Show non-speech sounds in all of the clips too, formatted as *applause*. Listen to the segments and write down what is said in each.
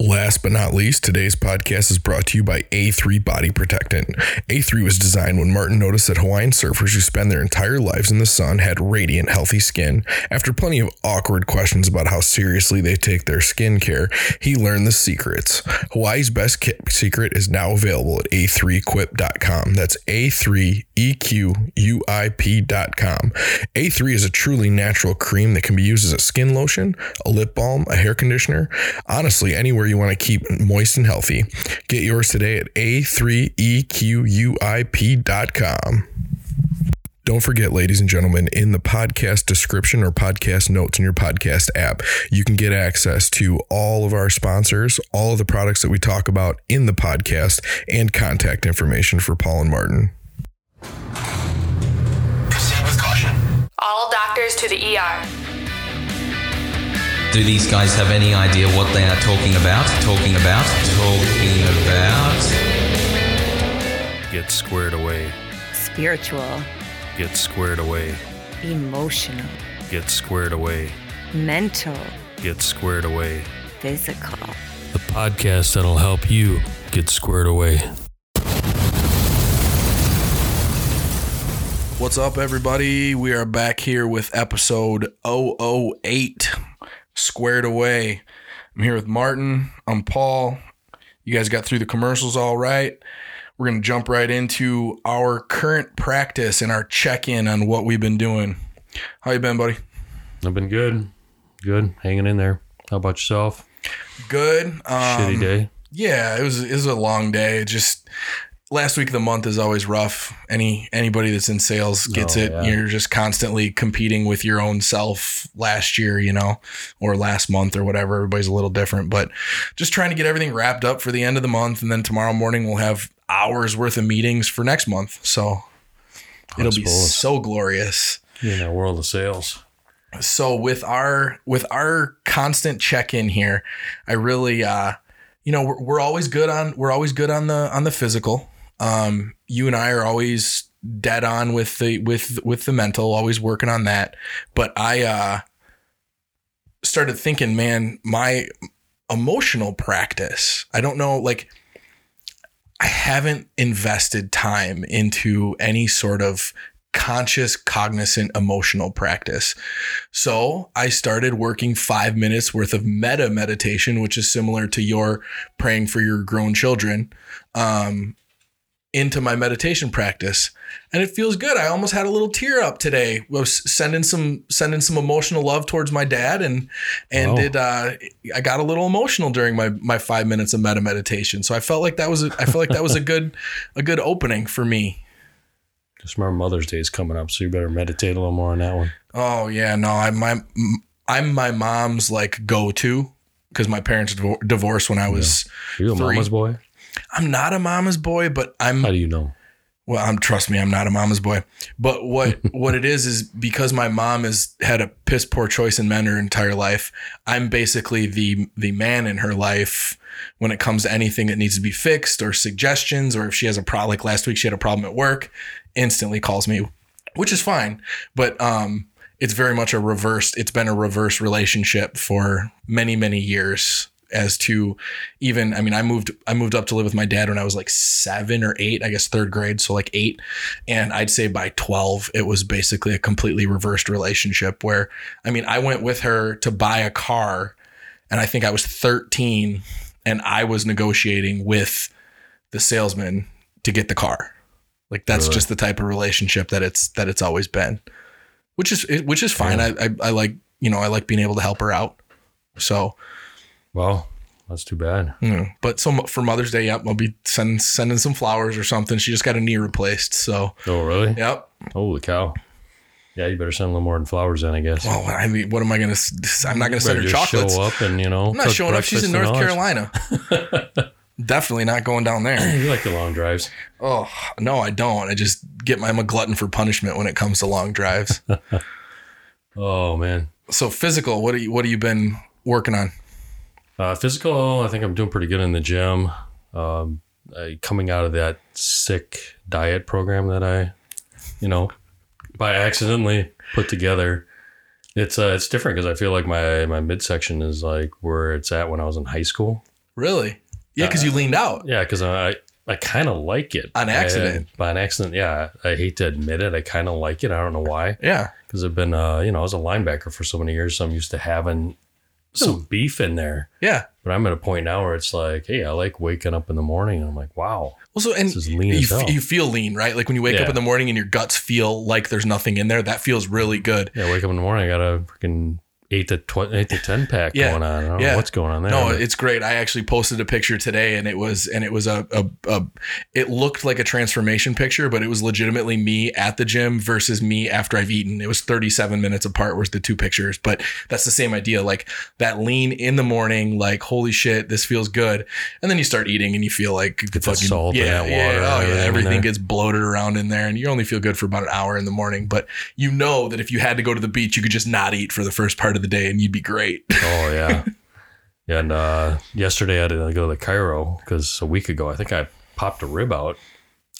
Last but not least, today's podcast is brought to you by A3 Body Protectant. A3 was designed when Martin noticed that Hawaiian surfers who spend their entire lives in the sun had radiant, healthy skin. After plenty of awkward questions about how seriously they take their skin care, he learned the secrets. Hawaii's best secret is now available at a3equip.com. That's A3EQUIP.com. A3 is a truly natural cream that can be used as a skin lotion, a lip balm, a hair conditioner, honestly, anywhere you want to keep moist and healthy. Get yours today at a3equip.com. Don't forget, ladies and gentlemen, in the podcast description or podcast notes in your podcast app, you can get access to all of our sponsors, all of the products that we talk about in the podcast, and contact information for Paul and Martin. Proceed with caution. All doctors to the ER. Do these guys have any idea what they are talking about? Talking about? Talking about? Get squared away. spiritual, Get squared away. emotional, Get squared away. mental, Get squared away. physical. The podcast that'll help you get squared away. What's up, everybody? We are back here with episode 008 Squared Away. I'm here with Martin. I'm Paul. You guys got through the commercials all right. We're going to jump right into our current practice and our check in on what we've been doing. How you been, buddy? I've been good. Good. Hanging in there. How about yourself? Good. Um, Shitty day. Yeah, it was it was a long day. Just last week of the month is always rough. Any anybody that's in sales gets Oh, it. yeah. You're just constantly competing with your own self last year, you know, or last month or whatever. Everybody's a little different, but just trying to get everything wrapped up for the end of the month and then tomorrow morning we'll have hours worth of meetings for next month. So it'll be so glorious In that world of sales. so with our with our constant check-in here i really uh you know we're, we're always good on we're always good on the on the physical um you and i are always dead on with the with with the mental always working on that. But i uh started thinking man my emotional practice i don't know like i haven't invested time into any sort of conscious cognizant emotional practice. So I started working five minutes worth of metta meditation, which is similar to your praying for your grown children, um, into my meditation practice, and it feels good. I almost had a little tear up today. I was sending some sending some emotional love towards my dad, and and Wow. it uh, I got a little emotional during my my five minutes of metta meditation. So I felt like that was a, I felt like that was a good a good opening for me. Just remember Mother's Day is coming up, so you better meditate a little more on that one. Oh yeah, no, I'm my I'm my mom's like go to because my parents divorced when I was. Are you a Three. mama's boy? I'm not a mama's boy, but I'm How do you know? well. I'm trust me, I'm not a mama's boy. But what *laughs* what it is is because my mom has had a piss poor choice in men her entire life. I'm basically the the man in her life when it comes to anything that needs to be fixed or suggestions or if she has a problem. Like last week, she had a problem at work, instantly calls me, which is fine. But um, it's very much a reversed. It's been a reverse relationship for many many years as to even I mean I moved I moved up to live with my dad when I was like 7 or 8 I guess third grade so like 8 and I'd say by 12 it was basically a completely reversed relationship where I mean I went with her to buy a car and I think I was 13 and I was negotiating with the salesman to get the car. Like that's Really? just the type of relationship that it's that it's always been which is which is fine. I, I I like you know I like being able to help her out. So Well, that's too bad. but so for Mother's Day, yep, I'll be sending sending some flowers or something. She just got a knee replaced, so Oh, really? yep. Holy cow. Yeah, you better send a little more than flowers then, I guess. Well, I mean, what am I gonna? I'm not gonna send her chocolates. show up and, you know. I'm not showing up. She's in North and all that. Carolina. *laughs* Definitely not going down there. You like the long drives. Oh no, I don't. I just get my I'm a glutton for punishment when it comes to long drives. *laughs* Oh, man. so physical, what are you? What have you been working on? Uh, physical, I think I'm doing pretty good in the gym. Um, I, coming out of that sick diet program that I, you know, by accidentally put together. It's uh, it's different because I feel like my my midsection is like where it's at when I was in high school. Really? Yeah, because you leaned out. Yeah, because I I kind of like it On accident. I, by an accident, yeah. I hate to admit it. I kind of like it. I don't know why. Yeah. Because I've been, uh, you know, I was a linebacker for so many years, so I'm used to having some hmm. beef in there. Yeah. But I'm at a point now where it's like, hey, I like waking up in the morning and I'm like, wow, Well, so and This is lean you, as f- you feel lean, right? Like when you wake up in the morning and your guts feel like there's nothing in there. That feels really good. yeah, I wake up in the morning, I got a freaking eight to tw- eight to ten pack Yeah. going on. I don't Yeah. know what's going on there. No, it's great. I actually posted a picture today, and it was and it was a, a a it looked like a transformation picture, but it was legitimately me at the gym versus me after I've eaten. It was 37 minutes apart was the two pictures, but that's the same idea. Like that lean in the morning, like holy shit, this feels good, and then you start eating and you feel like Get that salt yeah, that yeah, water oh yeah, everything in everything there. gets bloated around in there, and you only feel good for about an hour in the morning. But you know that if you had to go to the beach, you could just not eat for the first part of the day, and you'd be great. *laughs* oh yeah. and uh, yesterday I had to go to the chiro because a week ago I think I popped a rib out.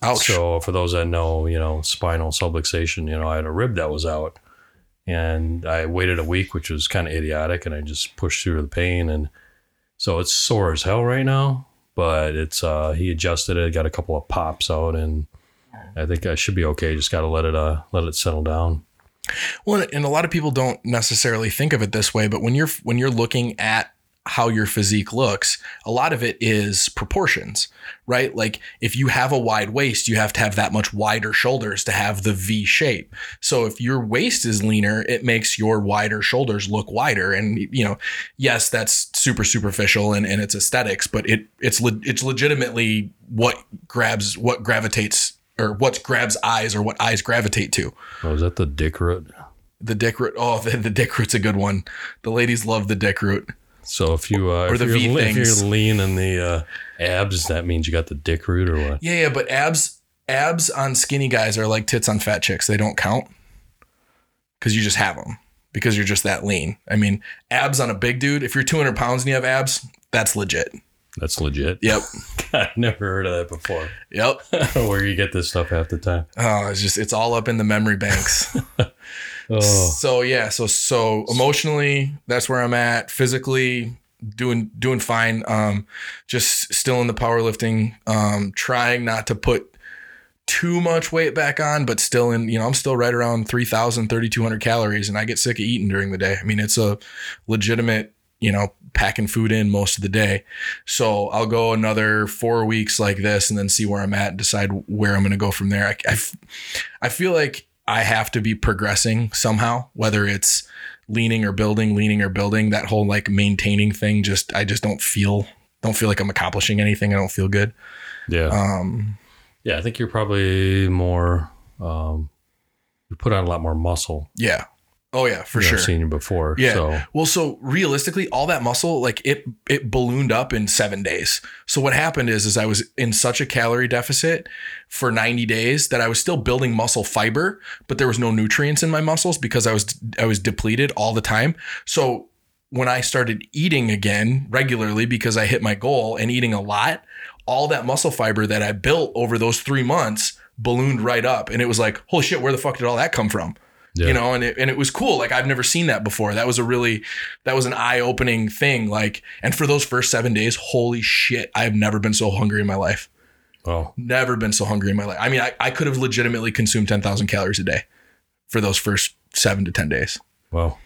Ouch. So for those that know, you know, spinal subluxation, you know, I had a rib that was out, and I waited a week, which was kind of idiotic, and I just pushed through the pain, and so it's sore as hell right now. But it's uh, he adjusted it, got a couple of pops out, and I think I should be okay. Just got to let it uh let it settle down. Well, and a lot of people don't necessarily think of it this way, but when you're when you're looking at how your physique looks, a lot of it is proportions, right? Like if you have a wide waist, you have to have that much wider shoulders to have the V shape. So if your waist is leaner, it makes your wider shoulders look wider. And you know, yes, that's super superficial and, and it's aesthetics, but it it's le- it's legitimately what grabs what gravitates or what grabs eyes or what eyes gravitate to. Oh, is that the dick root? The dick root. Oh, the, *laughs* the dick root's a good one. The ladies love the dick root. So if you uh, Or if the you're, le- if you're lean in the uh, abs, that means you got the dick root or what? Yeah, yeah, but abs abs on skinny guys are like tits on fat chicks. They don't count because you just have them because you're just that lean. I mean, abs on a big dude. If you're 200 pounds and you have abs, that's legit. That's legit. Yep, *laughs* I've never heard of that before. yep. *laughs* Where you get this stuff half the time. Oh, it's just it's all up in the memory banks. *laughs* Oh, So yeah, so so emotionally, that's where I'm at. Physically, doing doing fine. Um, just still in the powerlifting. Um, trying not to put too much weight back on, but still in. You know, I'm still right around 3,000, 3,200 calories, and I get sick of eating during the day. I mean, it's a legitimate. You know, packing food in most of the day. So I'll go another four weeks like this, and then see where I'm at and decide where I'm going to go from there. I, I feel like I have to be progressing somehow, whether it's leaning or building, leaning or building. That whole like maintaining thing, just I just don't feel don't feel like I'm accomplishing anything. I don't feel good. yeah. Um, yeah, I think you're probably more, um, you put on a lot more muscle. yeah. Oh yeah, for than sure. I've seen you before. Yeah. So, Well, so realistically, all that muscle, like it, it ballooned up in seven days. So what happened is, is I was in such a calorie deficit for 90 days that I was still building muscle fiber, but there was no nutrients in my muscles because I was, I was depleted all the time. So when I started eating again regularly because I hit my goal and eating a lot, all that muscle fiber that I built over those three months ballooned right up. And it was like, holy shit, where the fuck did all that come from? Yeah. You know, and it, and it was cool. Like I've never seen that before. That was a really that was an eye opening thing. Like, and for those first seven days, holy shit, I have never been so hungry in my life. Well, Never been so hungry in my life. I mean, I, I could have legitimately consumed ten thousand calories a day for those first seven to ten days. well,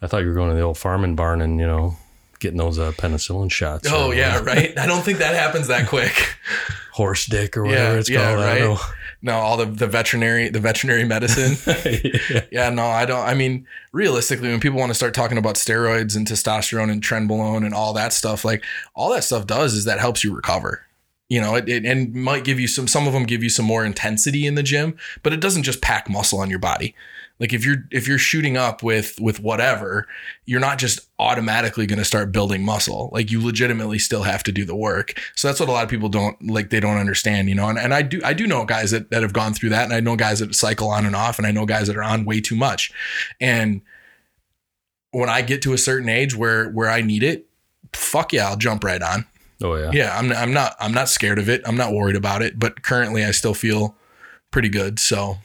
I thought you were going to the old farming barn and you know getting those uh, penicillin shots. Oh yeah, right. I don't think that happens that quick. *laughs* horse dick or whatever Yeah, it's yeah, called. I right. No, all the the veterinary the veterinary medicine. *laughs* know. Yeah, no, I don't. I mean, realistically, when people want to start talking about steroids and testosterone and trenbolone and all that stuff, like all that stuff does is that helps you recover. You know, it, it and might give you some. Some of them give you some more intensity in the gym, but it doesn't just pack muscle on your body. Like if you're if you're shooting up with with whatever, you're not just automatically going to start building muscle. Like you legitimately still have to do the work. So that's what a lot of people don't like. They don't understand. You know, and, and I do I do know guys that that have gone through that, and I know guys that cycle on and off, and I know guys that are on way too much. And when I get to a certain age where where I need it, fuck yeah, I'll jump right on. Oh yeah. Yeah, I'm I'm not I'm not scared of it. I'm not worried about it. But currently, I still feel pretty good. So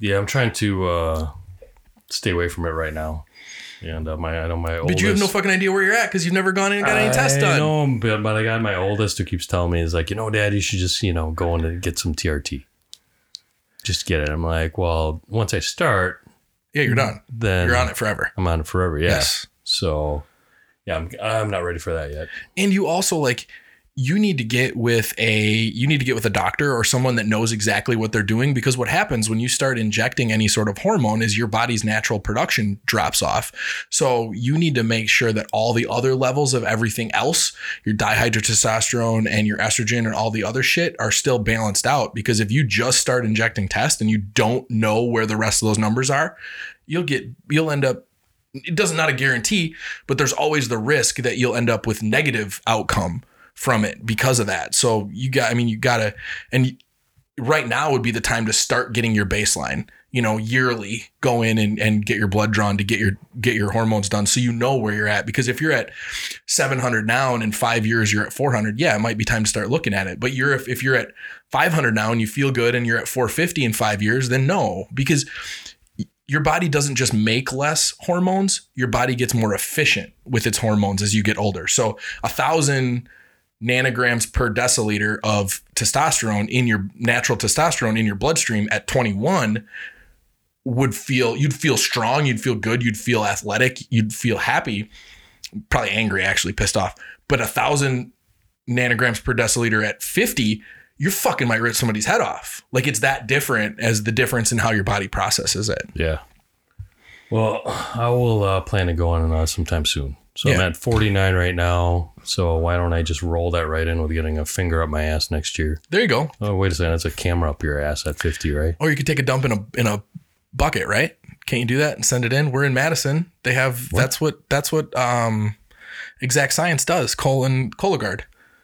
Yeah, I'm trying to uh, stay away from it right now. And uh, my I know my oldest. But you have no fucking idea where you're at because you've never gone in and got any tests done. I know, but, but I got my oldest who keeps telling me, "Is like, you know, Dad, you should just, you know, go in and get some TRT. Just get it." I'm like, "Well, once I start, Yeah, you're done. then You're on it forever. I'm on it forever." Yeah. Yes. So, yeah, I'm I'm not ready for that yet. And you also like you need to get with a you need to get with a doctor or someone that knows exactly what they're doing because what happens when you start injecting any sort of hormone is your body's natural production drops off. So you need to make sure that all the other levels of everything else, your dihydrotestosterone and your estrogen and all the other shit are still balanced out because if you just start injecting tests and you don't know where the rest of those numbers are, you'll get you'll end up it doesn't not a guarantee, but there's always the risk that you'll end up with negative outcome from it because of that. So you got, I mean, you gotta, and right now would be the time to start getting your baseline. You know, yearly go in and, and get your blood drawn to get your get your hormones done, so you know where you're at. Because if you're at 700 now and in five years you're at 400, yeah, it might be time to start looking at it. But you're if, if you're at 500 now and you feel good and you're at 450 in five years, then no, because your body doesn't just make less hormones your body gets more efficient with its hormones as you get older so a thousand nanograms per deciliter of testosterone in your natural testosterone in your bloodstream at 21 would feel you'd feel strong you'd feel good you'd feel athletic you'd feel happy probably angry actually pissed off but a thousand nanograms per deciliter at 50 you fucking might rip somebody's head off like it's that different as the difference in how your body processes it Yeah. Well, I will uh, plan to go on uh, sometime soon. So I'm at 49 right now. So why don't I just roll that right in with getting a finger up my ass next year? there you go Oh, wait a second. That's a camera up your ass at 50, right? Or you could take a dump in a in a bucket, right? Can't you do that and send it in? We're in Madison. They have that's what that's what um exact science does. Colon Cologuard.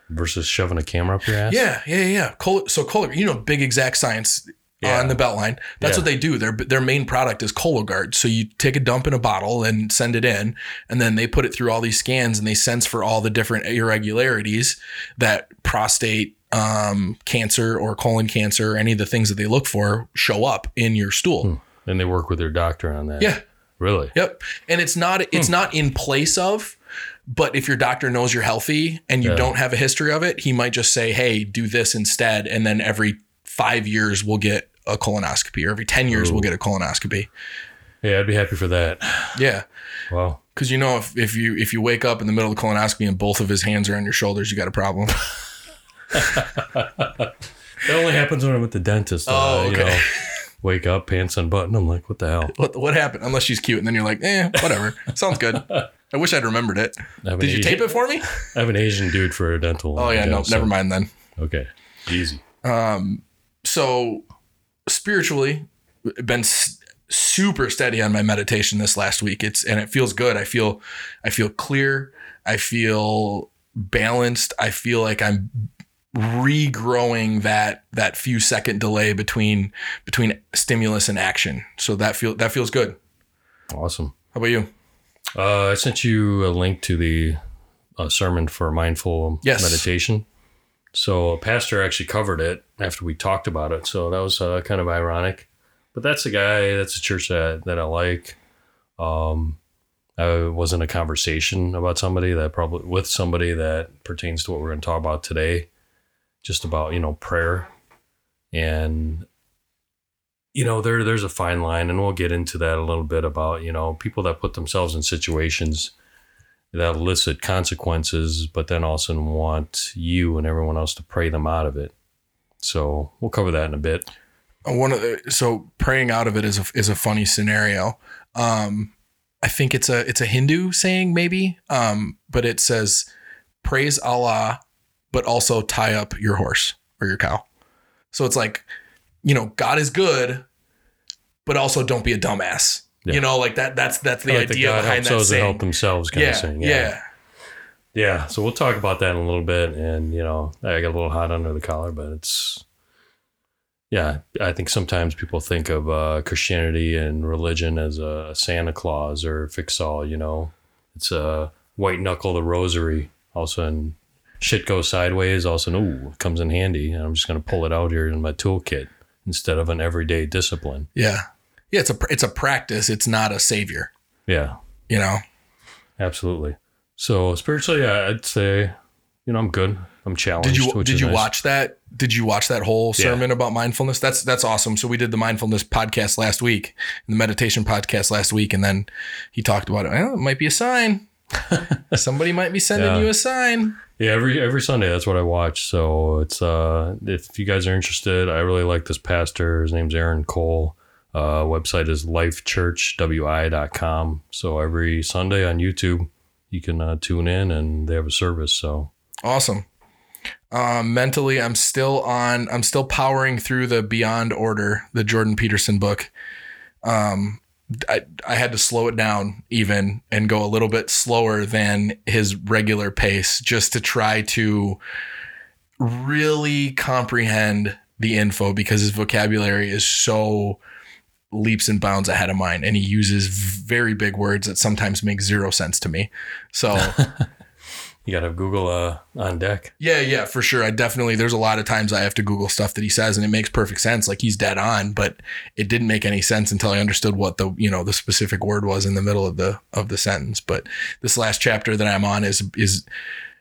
Versus shoving a camera up your ass? Yeah, yeah, yeah. Col- so Cologuard, you know, big exact science Yeah. on the Beltline. That's Yeah. what they do. Their their main product is Cologuard. So you take a dump in a bottle and send it in, and then they put it through all these scans and they sense for all the different irregularities that prostate um, cancer or colon cancer or any of the things that they look for show up in your stool. And they work with their doctor on that. Yeah. Really? Yep. And it's not it's not in place of, but if your doctor knows you're healthy and you Yeah. don't have a history of it, he might just say, "Hey, do this instead." And then every 5 years we'll get a colonoscopy or every 10 years we'll get a colonoscopy. Yeah, I'd be happy for that. Yeah. Wow. Cuz you know if, if you if you wake up in the middle of the colonoscopy and both of his hands are on your shoulders, you got a problem. *laughs* That only happens when I'm at the dentist. Oh, uh, You okay. know, wake up, pants unbuttoned. I'm like, what the hell? what what happened? Unless she's cute and then you're like, "Eh, whatever. Sounds good." *laughs* I wish I'd remembered it. Did you Asian- tape it for me? I have an Asian dude for a dental. Oh yeah, no, so- never mind then. Okay. Easy. So spiritually been s- super steady on my meditation this last week. It's and it feels good. I feel i feel clear. I feel balanced. I feel like i'm regrowing that that few second delay between between stimulus and action. So that feel that feels good. Awesome. how about you? Uh, I sent you a link to the uh, sermon for mindful Yes. meditation. So a pastor actually covered it after we talked about it. So that was uh, kind of ironic. but that's a guy. That's a church that that I like. Um, I was in a conversation about somebody that probably with somebody that pertains to what we're going to talk about today, just about you know prayer, and you know there there's a fine line, and we'll get into that a little bit about you know people that put themselves in situations that elicit consequences, but then also want you and everyone else to pray them out of it. So we'll cover that in a bit. Uh, one of the, so praying out of it is a is a funny scenario. Um, I think it's a it's a Hindu saying maybe, um, but it says praise Allah, but also tie up your horse or your cow. So it's like, you know, God is good, but also don't be a dumbass. Yeah. You know, like that. That's that's the like idea God behind that those that saying. help themselves kind yeah, of thing. yeah, Yeah. So we'll talk about that in a little bit. And, you know, I got a little hot under the collar, but it's, yeah, I think sometimes people think of uh, Christianity and religion as a Santa Claus or fix all, you know, it's a white knuckle the rosary. All of a sudden, shit goes sideways. Sudden, ooh, comes in handy. And I'm just going to pull it out here in my toolkit instead of an everyday discipline. yeah, yeah. It's a it's a practice. It's not a savior. Yeah. You know. Absolutely. So spiritually, I'd say, you know, I'm good. I'm challenged. Did you did you nice. watch that? Did you watch that whole Yeah. sermon about mindfulness? That's that's awesome. So we did the mindfulness podcast last week, the meditation podcast last week, and then he talked about it. Well, it might be a sign. *laughs* Somebody might be sending Yeah. you a sign. Yeah, every every Sunday that's what I watch. So it's uh, if you guys are interested, I really like this pastor. His name's Aaron Cole. Uh, website is lifechurchwi.com. So every Sunday on YouTube, you can uh, tune in, and they have a service. So Awesome. Um, mentally, I'm still on. I'm still powering through the Beyond Order, the Jordan Peterson book. Um, I I had to slow it down even and go a little bit slower than his regular pace just to try to really comprehend the info because his vocabulary is so leaps and bounds ahead of mine and he uses very big words that sometimes make zero sense to me. So *laughs* you got to have Google uh, on deck. Yeah, yeah, for sure. I definitely there's a lot of times I have to Google stuff that he says and it makes perfect sense. Like he's dead on, but it didn't make any sense until I understood what the you know the specific word was in the middle of the of the sentence. But this last chapter that I'm on is is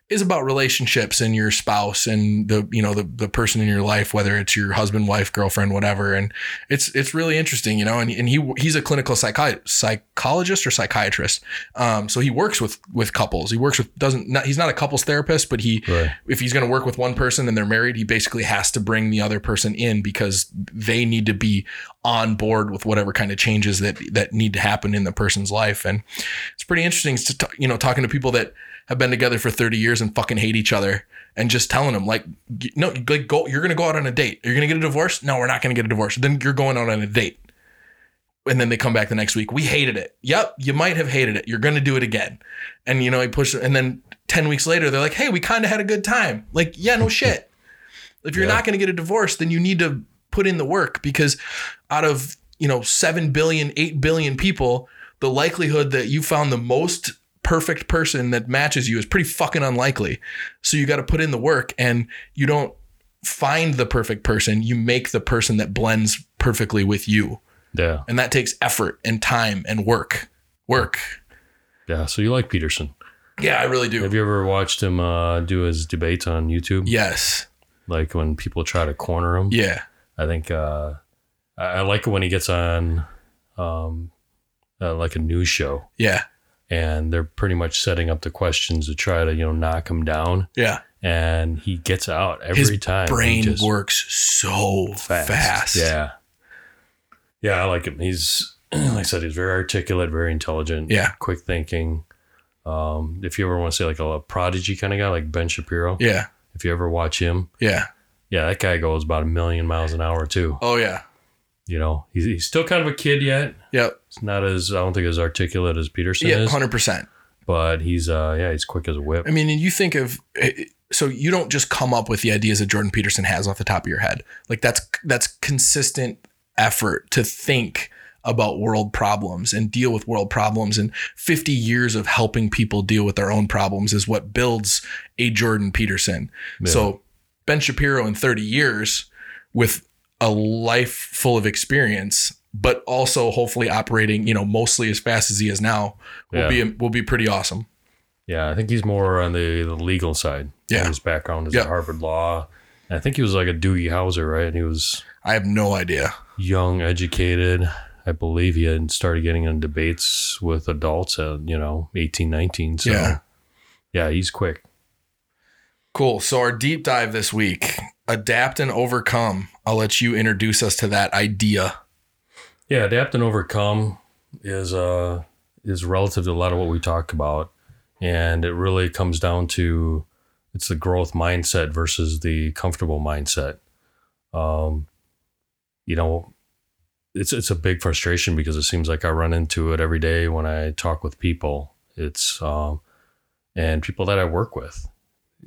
is about relationships and your spouse and the you know the the person in your life, whether it's your husband, wife, girlfriend, whatever. And it's it's really interesting, you know. And and he he's a clinical psychi- psychologist or psychiatrist, um, so he works with with couples. He works with doesn't not, he's not a couples therapist, but he Right. if he's going to work with one person and they're married, he basically has to bring the other person in because they need to be on board with whatever kind of changes that that need to happen in the person's life. And it's pretty interesting to you know talking to people that have been together for 30 years and fucking hate each other and just telling them like no like go you're to go out on a date. You're to get a divorce? No, we're not to get a divorce. Then you're going out on a date. And then they come back the next week. We hated it. Yep, you might have hated it. You're to do it again. And you know, he pushed and then 10 weeks later they're like, "Hey, we kind of had a good time." Like, yeah, no *laughs* shit. If you're Yeah. not to get a divorce, then you need to put in the work because out of, you know, 7 billion, 8 billion people, the likelihood that you found the most perfect person that matches you is pretty fucking unlikely. So you got to put in the work and you don't find the perfect person, you make the person that blends perfectly with you. Yeah. And that takes effort and time and work. Work. Yeah. So you like Peterson. Yeah, I really do. Have you ever watched him uh, do his debates on YouTube? yes. Like when people try to corner him? Yeah. I think uh, I, I like it when he gets on um, uh, like a news show Yeah. And they're pretty much setting up the questions to try to, you know, knock him down. Yeah. And he gets out every His time. Brain works so fast. Yeah. Yeah, I like him. He's *clears throat* like I said, he's very articulate, very intelligent, Yeah. quick thinking. Um, if you ever want to say like a, prodigy kind of guy, like Ben Shapiro, Yeah. if you ever watch him, Yeah. yeah, that guy goes about a million miles an hour too. Oh yeah. You know, he's, he's still kind of a kid yet. Yep. It's not as I don't think as articulate as Peterson Yeah. is, Hundred percent. but he's uh yeah, he's quick as a whip. I mean, and you think of so you don't just come up with the ideas that Jordan Peterson has off the top of your head. Like that's that's consistent effort to think about world problems and deal with world problems and 50 years of helping people deal with their own problems is what builds a Jordan Peterson. Yeah. So Ben Shapiro in 30 years with a life full of experience but also hopefully operating, you know, mostly as fast as he is now will Yeah. be will be pretty awesome. Yeah, I think he's more on the, the legal side. Yeah. His background is Yeah. at Harvard Law. I think he was like a Doogie Howser, right? And he was I have no idea. young, educated. I believe he had started getting in debates with adults at, you know, 18, 19. So, Yeah. yeah, he's quick. Cool. So our deep dive this week, adapt and overcome. I'll let you introduce us to that idea. Yeah, adapt and overcome is uh is relative to a lot of what we talk about, and it really comes down to it's the growth mindset versus the comfortable mindset. Um, you know, it's it's a big frustration because it seems like I run into it every day when I talk with people. It's um, and people that I work with.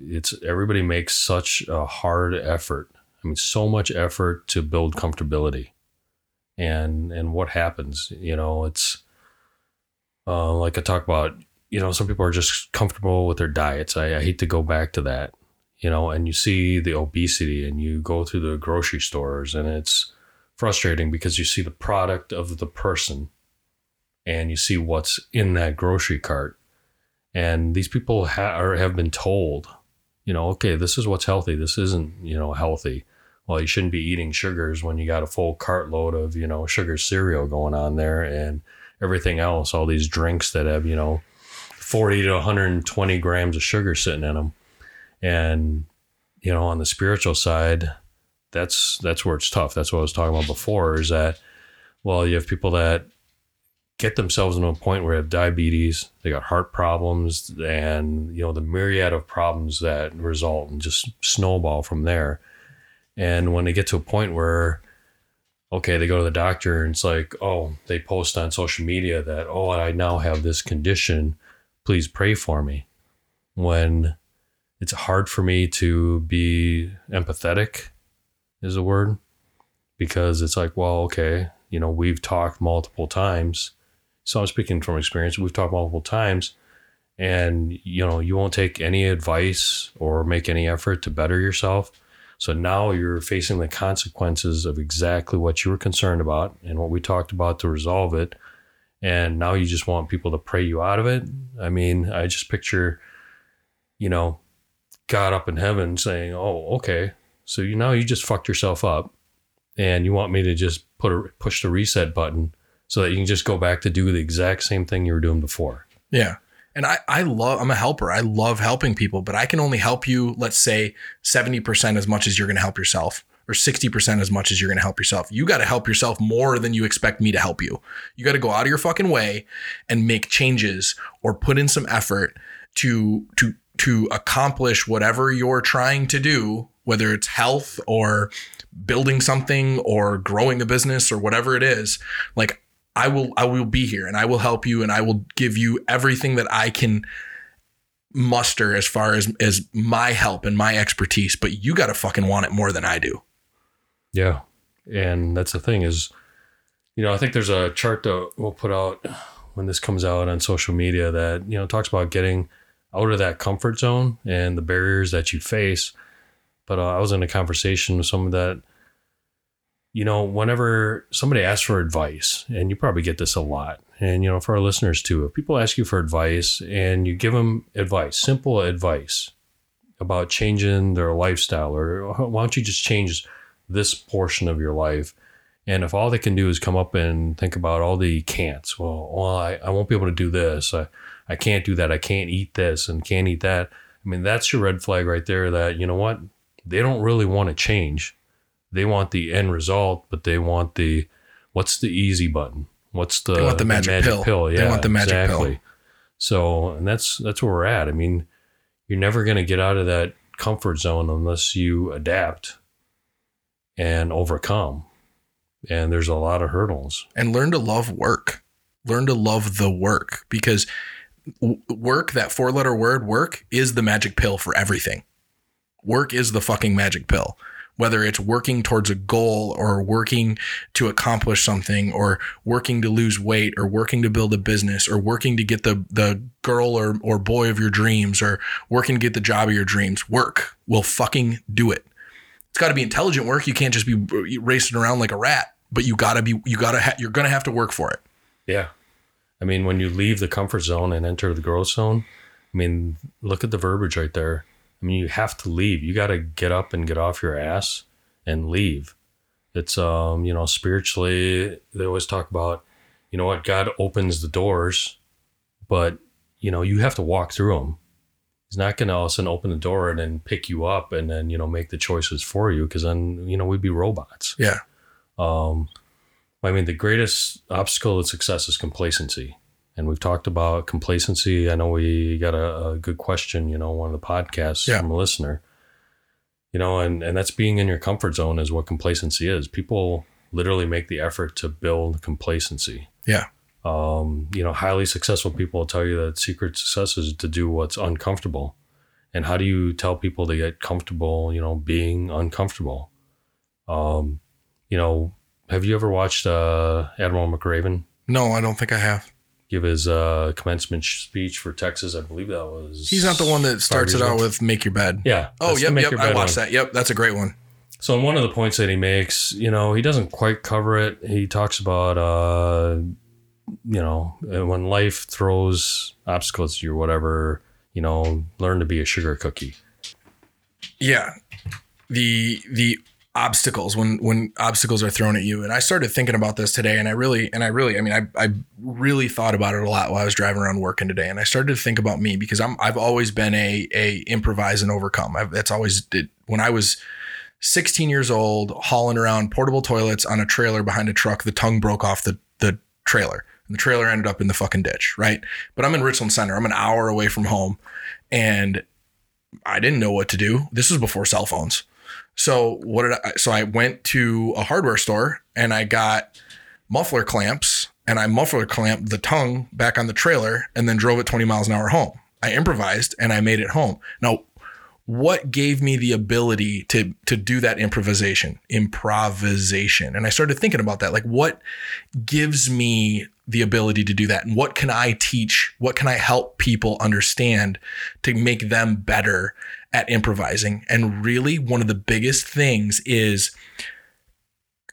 It's everybody makes such a hard effort. I mean, so much effort to build comfortability. And and what happens you know it's uh, like i talk about you know some people are just comfortable with their diets. I, I hate to go back to that you know and you see the obesity and you go through the grocery stores and it's frustrating because you see the product of the person and you see what's in that grocery cart. And these people ha- have been told you know okay this is what's healthy this isn't you know healthy well, you shouldn't be eating sugars when you got a full cartload of, you know, sugar cereal going on there and everything else, all these drinks that have, you know, 40 to 120 grams of sugar sitting in them. And, you know, on the spiritual side, that's that's where it's tough. That's what I was talking about before is that, well, you have people that get themselves into a point where they have diabetes, they got heart problems, and, you know, the myriad of problems that result and just snowball from there. And when they get to a point where, okay, they go to the doctor and it's like, oh, they post on social media that, oh, I now have this condition. Please pray for me. When it's hard for me to be empathetic, is a word, because it's like, well, okay, you know, we've talked multiple times. So I'm speaking from experience. We've talked multiple times and you know you won't take any advice or make any effort to better yourself so now you're facing the consequences of exactly what you were concerned about and what we talked about to resolve it. And now you just want people to pray you out of it. I mean, I just picture, you know, God up in heaven saying, "Oh, okay, so you now you just fucked yourself up, and you want me to just put a push the reset button so that you can just go back to do the exact same thing you were doing before." Yeah. And I, I love, I'm a helper. I love helping people, but I can only help you, let's say 70% as much as you're going to help yourself or 60% as much as you're going to help yourself. You got to help yourself more than you expect me to help you. You got to go out of your fucking way and make changes or put in some effort to, to, to accomplish whatever you're trying to do, whether it's health or building something or growing a business or whatever it is. Like I will I will be here and I will help you and I will give you everything that I can muster as far as as my help and my expertise, but you got to fucking want it more than I do. Yeah. And that's the thing is, you know, I think there's a chart that we'll put out when this comes out on social media that, you know, talks about getting out of that comfort zone and the barriers that you face. But uh, I was in a conversation with someone that, you know, whenever somebody asks for advice, and you probably get this a lot, and, you know, for our listeners too, if people ask you for advice and you give them advice, simple advice about changing their lifestyle, or why don't you just change this portion of your life? And if all they can do is come up and think about all the can'ts, well, well I, I won't be able to do this. I, I can't do that. I can't eat this and can't eat that. I mean, that's your red flag right there that, you know what? They don't really want to change. They want the end result, but they want the what's the easy button? What's the, They want the magic pill. They Yeah, want the magic pill. exactly. So, and that's that's where we're at. I mean, you're never going to get out of that comfort zone unless you adapt and overcome. And there's a lot of hurdles. And learn to love work. Learn to love the work because work, that four letter word, work, is the magic pill for everything. Work is the fucking magic pill. Whether it's working towards a goal or working to accomplish something or working to lose weight or working to build a business or working to get the, the girl or, or boy of your dreams or working to get the job of your dreams, work will fucking do it. It's got to be intelligent work. You can't just be racing around like a rat. but you gotta be you gotta ha- you're gonna have to work for it. Yeah. I mean, when you leave the comfort zone and enter the growth zone, I mean, look at the verbiage right there. I mean, you have to leave. You got to get up and get off your ass and leave. It's, um, you know, spiritually, they always talk about, you know what, God opens the doors, but, you know, you have to walk through them. He's not going to all of a sudden open the door and then pick you up and then, you know, make the choices for you because then, you know, we'd be robots. Yeah. Um, I mean, the greatest obstacle to success is complacency. And we've talked about complacency. I know we got a, a good question, you know, one of the podcasts Yeah. from a listener. You know, and, and that's being in your comfort zone is what complacency is. People literally make the effort to build complacency. Yeah. Um, you know, highly successful people will tell you that secret success is to do what's uncomfortable. And how do you tell people to get comfortable, you know, being uncomfortable? Um, you know, have you ever watched uh, Admiral McRaven No, I don't think I have. Give his uh, commencement speech for Texas? I believe that was. He's not the one that starts it out with "Make your bed." Yeah. Oh, yep, yep. I watched one. that. Yep, that's a great one. So, in one of the points that he makes, you know, he doesn't quite cover it. He talks about, uh, you know, uh, when life throws obstacles at you or whatever, you know, learn to be a sugar cookie. Yeah, the the obstacles when when obstacles are thrown at you, and I started thinking about this today, and I really and I really, I mean, I I really thought about it a lot while I was driving around working today, and I started to think about me because I'm I've always been a a improvise and overcome. I've, that's always did when I was 16 years old, hauling around portable toilets on a trailer behind a truck. The tongue broke off the the trailer, and the trailer ended up in the fucking ditch. Right, but I'm in Richland Center. I'm an hour away from home, and I didn't know what to do. This was before cell phones. So what did I so I went to a hardware store and I got muffler clamps and I muffler clamped the tongue back on the trailer and then drove it 20 miles an hour home. I improvised and I made it home. Now, what gave me the ability to to do that improvisation? Improvisation. And I started thinking about that. Like what gives me the ability to do that and what can I teach? What can I help people understand to make them better at improvising? And really one of the biggest things is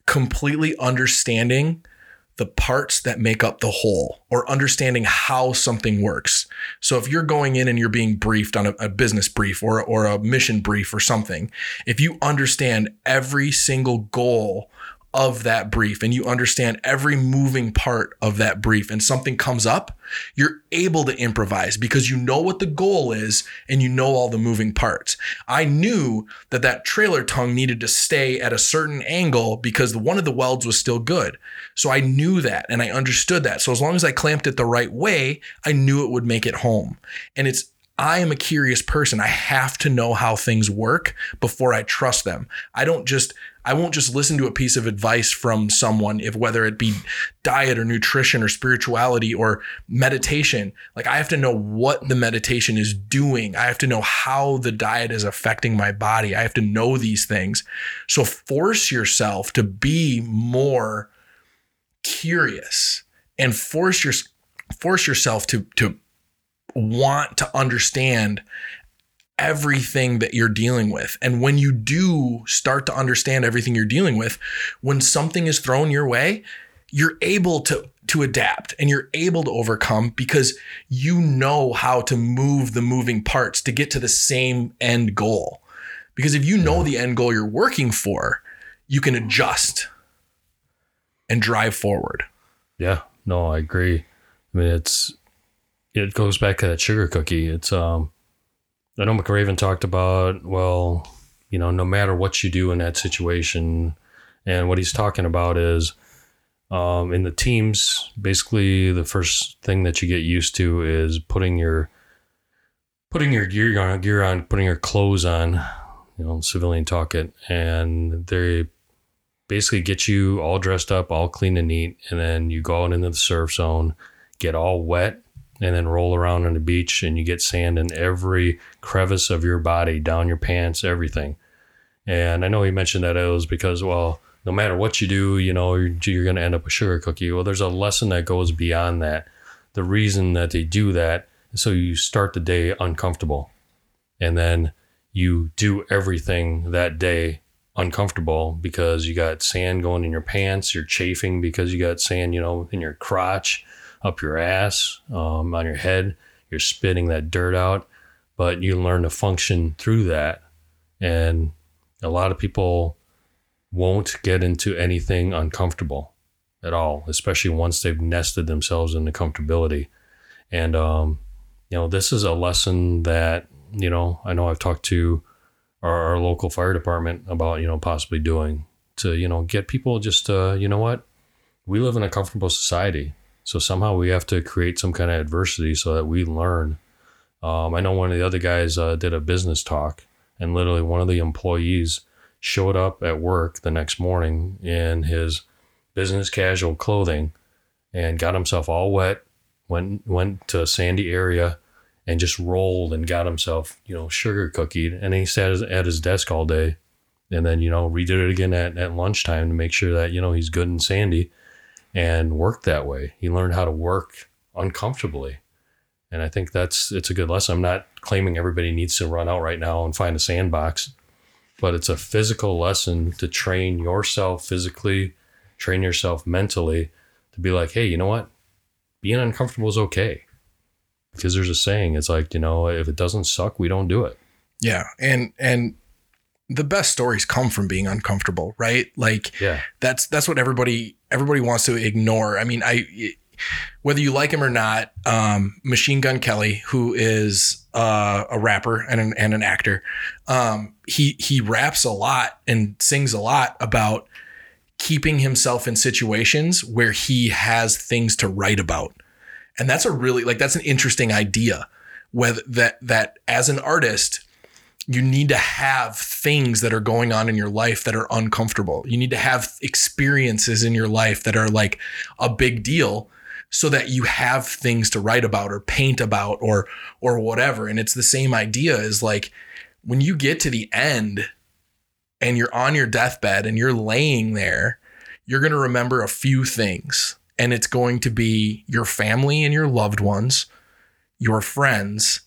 completely understanding the parts that make up the whole or understanding how something works. So if you're going in and you're being briefed on a, a business brief or, or a mission brief or something, if you understand every single goal of that brief and you understand every moving part of that brief and something comes up, you're able to improvise because you know what the goal is and you know all the moving parts. I knew that that trailer tongue needed to stay at a certain angle because one of the welds was still good. So I knew that and I understood that. So as long as I clamped it the right way, I knew it would make it home. And it's I am a curious person. I have to know how things work before I trust them. I don't just I won't just listen to a piece of advice from someone if whether it be diet or nutrition or spirituality or meditation. Like I have to know what the meditation is doing. I have to know how the diet is affecting my body. I have to know these things. So force yourself to be more curious and force your force yourself to to want to understand everything that you're dealing with. And when you do start to understand everything you're dealing with, when something is thrown your way, you're able to to adapt and you're able to overcome because you know how to move the moving parts to get to the same end goal. Because if you know the end goal you're working for, you can adjust and drive forward. Yeah, no, I agree. I mean, it's it goes back to that sugar cookie. It's um, I know McRaven talked about well, you know, no matter what you do in that situation, and what he's talking about is um, in the teams. Basically, the first thing that you get used to is putting your putting your gear on, gear on, putting your clothes on. You know, civilian talk it, and they basically get you all dressed up, all clean and neat, and then you go out into the surf zone, get all wet, and then roll around on the beach, and you get sand in every crevice of your body, down your pants, everything. And I know he mentioned that it was because, well, no matter what you do, you know, you're, you're going to end up a sugar cookie. Well, there's a lesson that goes beyond that. The reason that they do that is so you start the day uncomfortable, and then you do everything that day uncomfortable because you got sand going in your pants, you're chafing because you got sand, you know, in your crotch, up your ass, um, on your head, you're spitting that dirt out, but you learn to function through that. And a lot of people won't get into anything uncomfortable at all, especially once they've nested themselves into comfortability. And, um, you know, this is a lesson that, you know, I know I've talked to our, our local fire department about, you know, possibly doing to, you know, get people just, uh, you know what? We live in a comfortable society. So somehow we have to create some kind of adversity so that we learn. Um, I know one of the other guys uh, did a business talk, and literally one of the employees showed up at work the next morning in his business casual clothing and got himself all wet, went went to a sandy area and just rolled and got himself, you know, sugar cookied. And he sat at his desk all day and then, you know, redid it again at, at lunchtime to make sure that, you know, he's good and sandy and worked that way. He learned how to work uncomfortably. And I think that's it's a good lesson. I'm not claiming everybody needs to run out right now and find a sandbox, but it's a physical lesson to train yourself physically, train yourself mentally to be like, hey, you know what? Being uncomfortable is okay. Because there's a saying, it's like, you know, if it doesn't suck, we don't do it. Yeah. And and the best stories come from being uncomfortable, right? Like Yeah. that's that's what everybody everybody wants to ignore. I mean, I whether you like him or not, um, Machine Gun Kelly, who is uh, a rapper and an, and an actor, um, he he raps a lot and sings a lot about keeping himself in situations where he has things to write about, and that's a really like that's an interesting idea. Whether that that as an artist, you need to have things that are going on in your life that are uncomfortable. You need to have experiences in your life that are like a big deal so that you have things to write about or paint about or or whatever. And it's the same idea is like when you get to the end and you're on your deathbed and you're laying there, you're going to remember a few things. And it's going to be your family and your loved ones, your friends,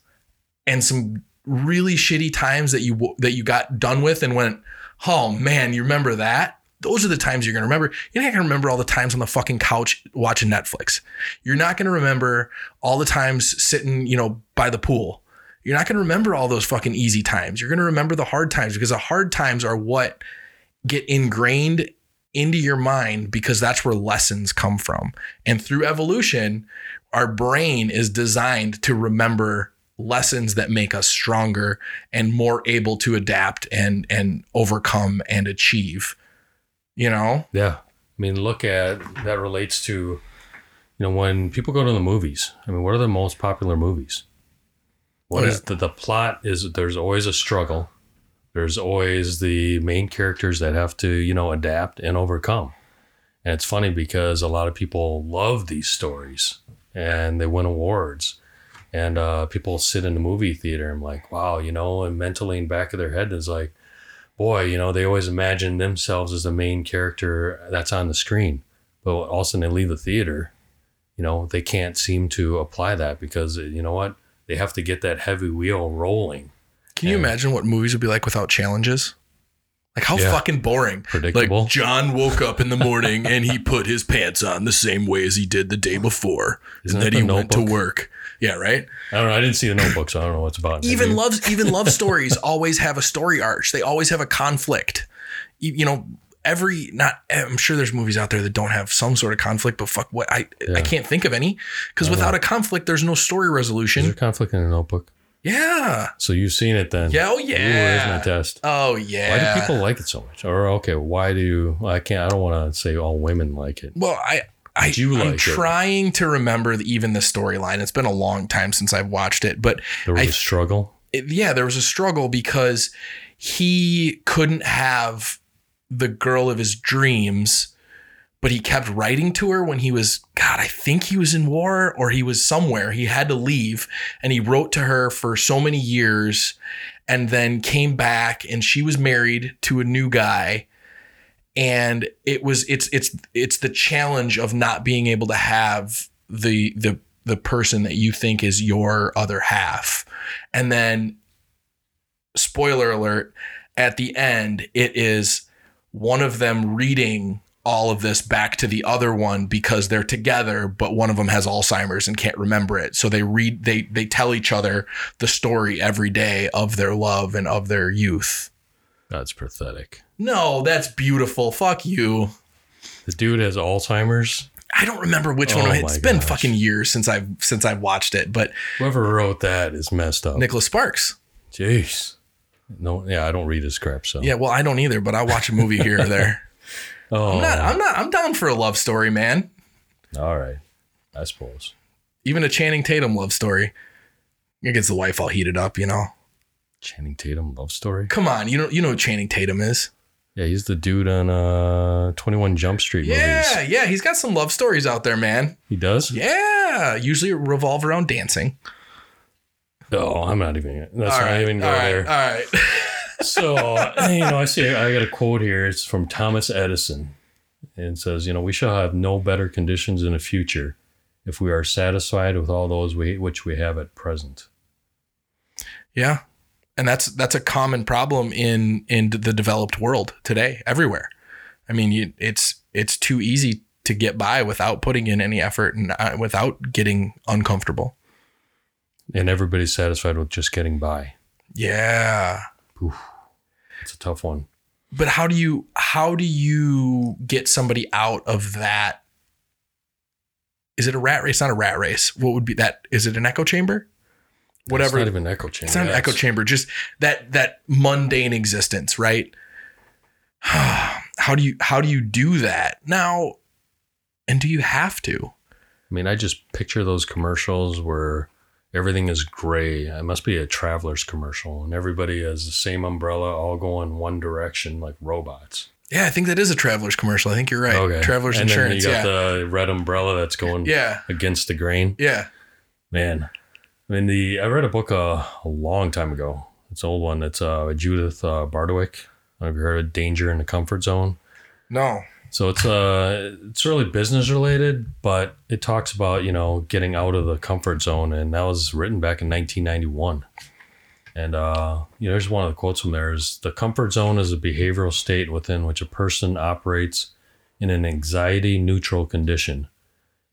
and some really shitty times that you that you got done with and went, "Oh man, you remember that?" Those are the times you're to remember. You're not to remember all the times on the fucking couch watching Netflix. You're not to remember all the times sitting, you know, by the pool. You're not to remember all those fucking easy times. You're to remember the hard times because the hard times are what get ingrained into your mind because that's where lessons come from. And through evolution, our brain is designed to remember lessons that make us stronger and more able to adapt and and overcome and achieve. You know? Yeah. I mean, look at that relates to, you know, when people go to the movies. I mean, what are the most popular movies? What Oh, is the, the plot is there's always a struggle. There's always the main characters that have to, you know, adapt and overcome. And it's funny because a lot of people love these stories and they win awards. And uh, people sit in the movie theater and like, wow, you know, and mentally in the back of their head is like, boy, you know, they always imagine themselves as the main character that's on the screen. But all of a sudden they leave the theater, you know, they can't seem to apply that because, you know what? They have to get that heavy wheel rolling. Can you imagine what movies would be like without challenges? Like how Yeah. fucking boring. Predictable. Like John woke up in the morning *laughs* and he put his pants on the same way as he did the day before. Isn't and that then he The went to work. Yeah, right? I don't know. I didn't see the notebook, so I don't know what's about. even Maybe- love even love *laughs* stories always have a story arch they always have a conflict you, you know every not i'm sure there's movies out there that don't have some sort of conflict but fuck what i i can't think of any because without a conflict there's no story resolution. Is there conflict in a notebook? Yeah So you've seen it then? yeah oh Ooh, there's my yeah test. oh yeah. Why do people like it so much? Or okay, why do you, I can't? I don't want to say all women like it. well i I, Do you I'm it? trying to remember the, even the storyline. It's been a long time since I've watched it, but There was I a struggle. it- yeah, there was a struggle because he couldn't have the girl of his dreams, but he kept writing to her when he was, God, I think he was in war or he was somewhere. He had to leave and he wrote to her for so many years and then came back and she was married to a new guy. And it was it's it's it's the challenge of not being able to have the the the person that you think is your other half. And then spoiler alert, at the end, it is one of them reading all of this back to the other one because they're together, but one of them has Alzheimer's and can't remember it. So they read, they they tell each other the story every day of their love and of their youth. That's pathetic. No, that's beautiful. Fuck you. The dude has Alzheimer's. I don't remember which Oh one. It's been fucking years since I've since I've watched it, but Whoever wrote that is messed up. Nicholas Sparks. Jeez. No, yeah, I don't read his crap. So Yeah, well, I don't either, but I'll watch a movie here or there. *laughs* Oh, I'm not. I'm not. I'm down for a love story, man. all right. I suppose. Even a Channing Tatum love story. It gets the wife all heated up, you know. Channing Tatum love story. Come on, you know you know who Channing Tatum is. Yeah, he's the dude on uh 21 Jump Street Yeah, movies. yeah, he's got some love stories out there, man. He does? Yeah, usually revolve around dancing. Oh, I'm not even. Let's all not right, even go all right, there. all right. *laughs* So, you know, I see, I got a quote here. It's from Thomas Edison. And it says, you know, we shall have no better conditions in the future if we are satisfied with all those we, which we have at present. Yeah. And that's that's a common problem in in the developed world today, everywhere. I mean, you, it's it's too easy to get by without putting in any effort and uh, without getting uncomfortable. And everybody's satisfied with just getting by. Yeah. It's a tough one. But how do you how do you get somebody out of that? Is it a rat race? Not a rat race. What would be that? Is it an echo chamber? Whatever. It's not even an echo chamber. It's not an echo chamber. Just that that mundane existence, right? *sighs* how do you how do you do that now? And do you have to? I mean, I just picture those commercials where everything is gray. It must be a traveler's commercial, and everybody has the same umbrella, all going one direction like robots. Yeah, I think that is a traveler's commercial. I think you're right. Okay. Traveler's and insurance. Then you Yeah. got the red umbrella that's going yeah. against the grain. Yeah. Man, I mean, the I read a book uh, a long time ago. It's an old one. It's uh, Judith uh, Bardwick. Have you heard of Danger in the Comfort Zone? No. So it's uh it's really business related, but it talks about, you know, getting out of the comfort zone and that was written back in 1991. And uh you know, here's one of the quotes from there is the comfort zone is a behavioral state within which a person operates in an anxiety neutral condition,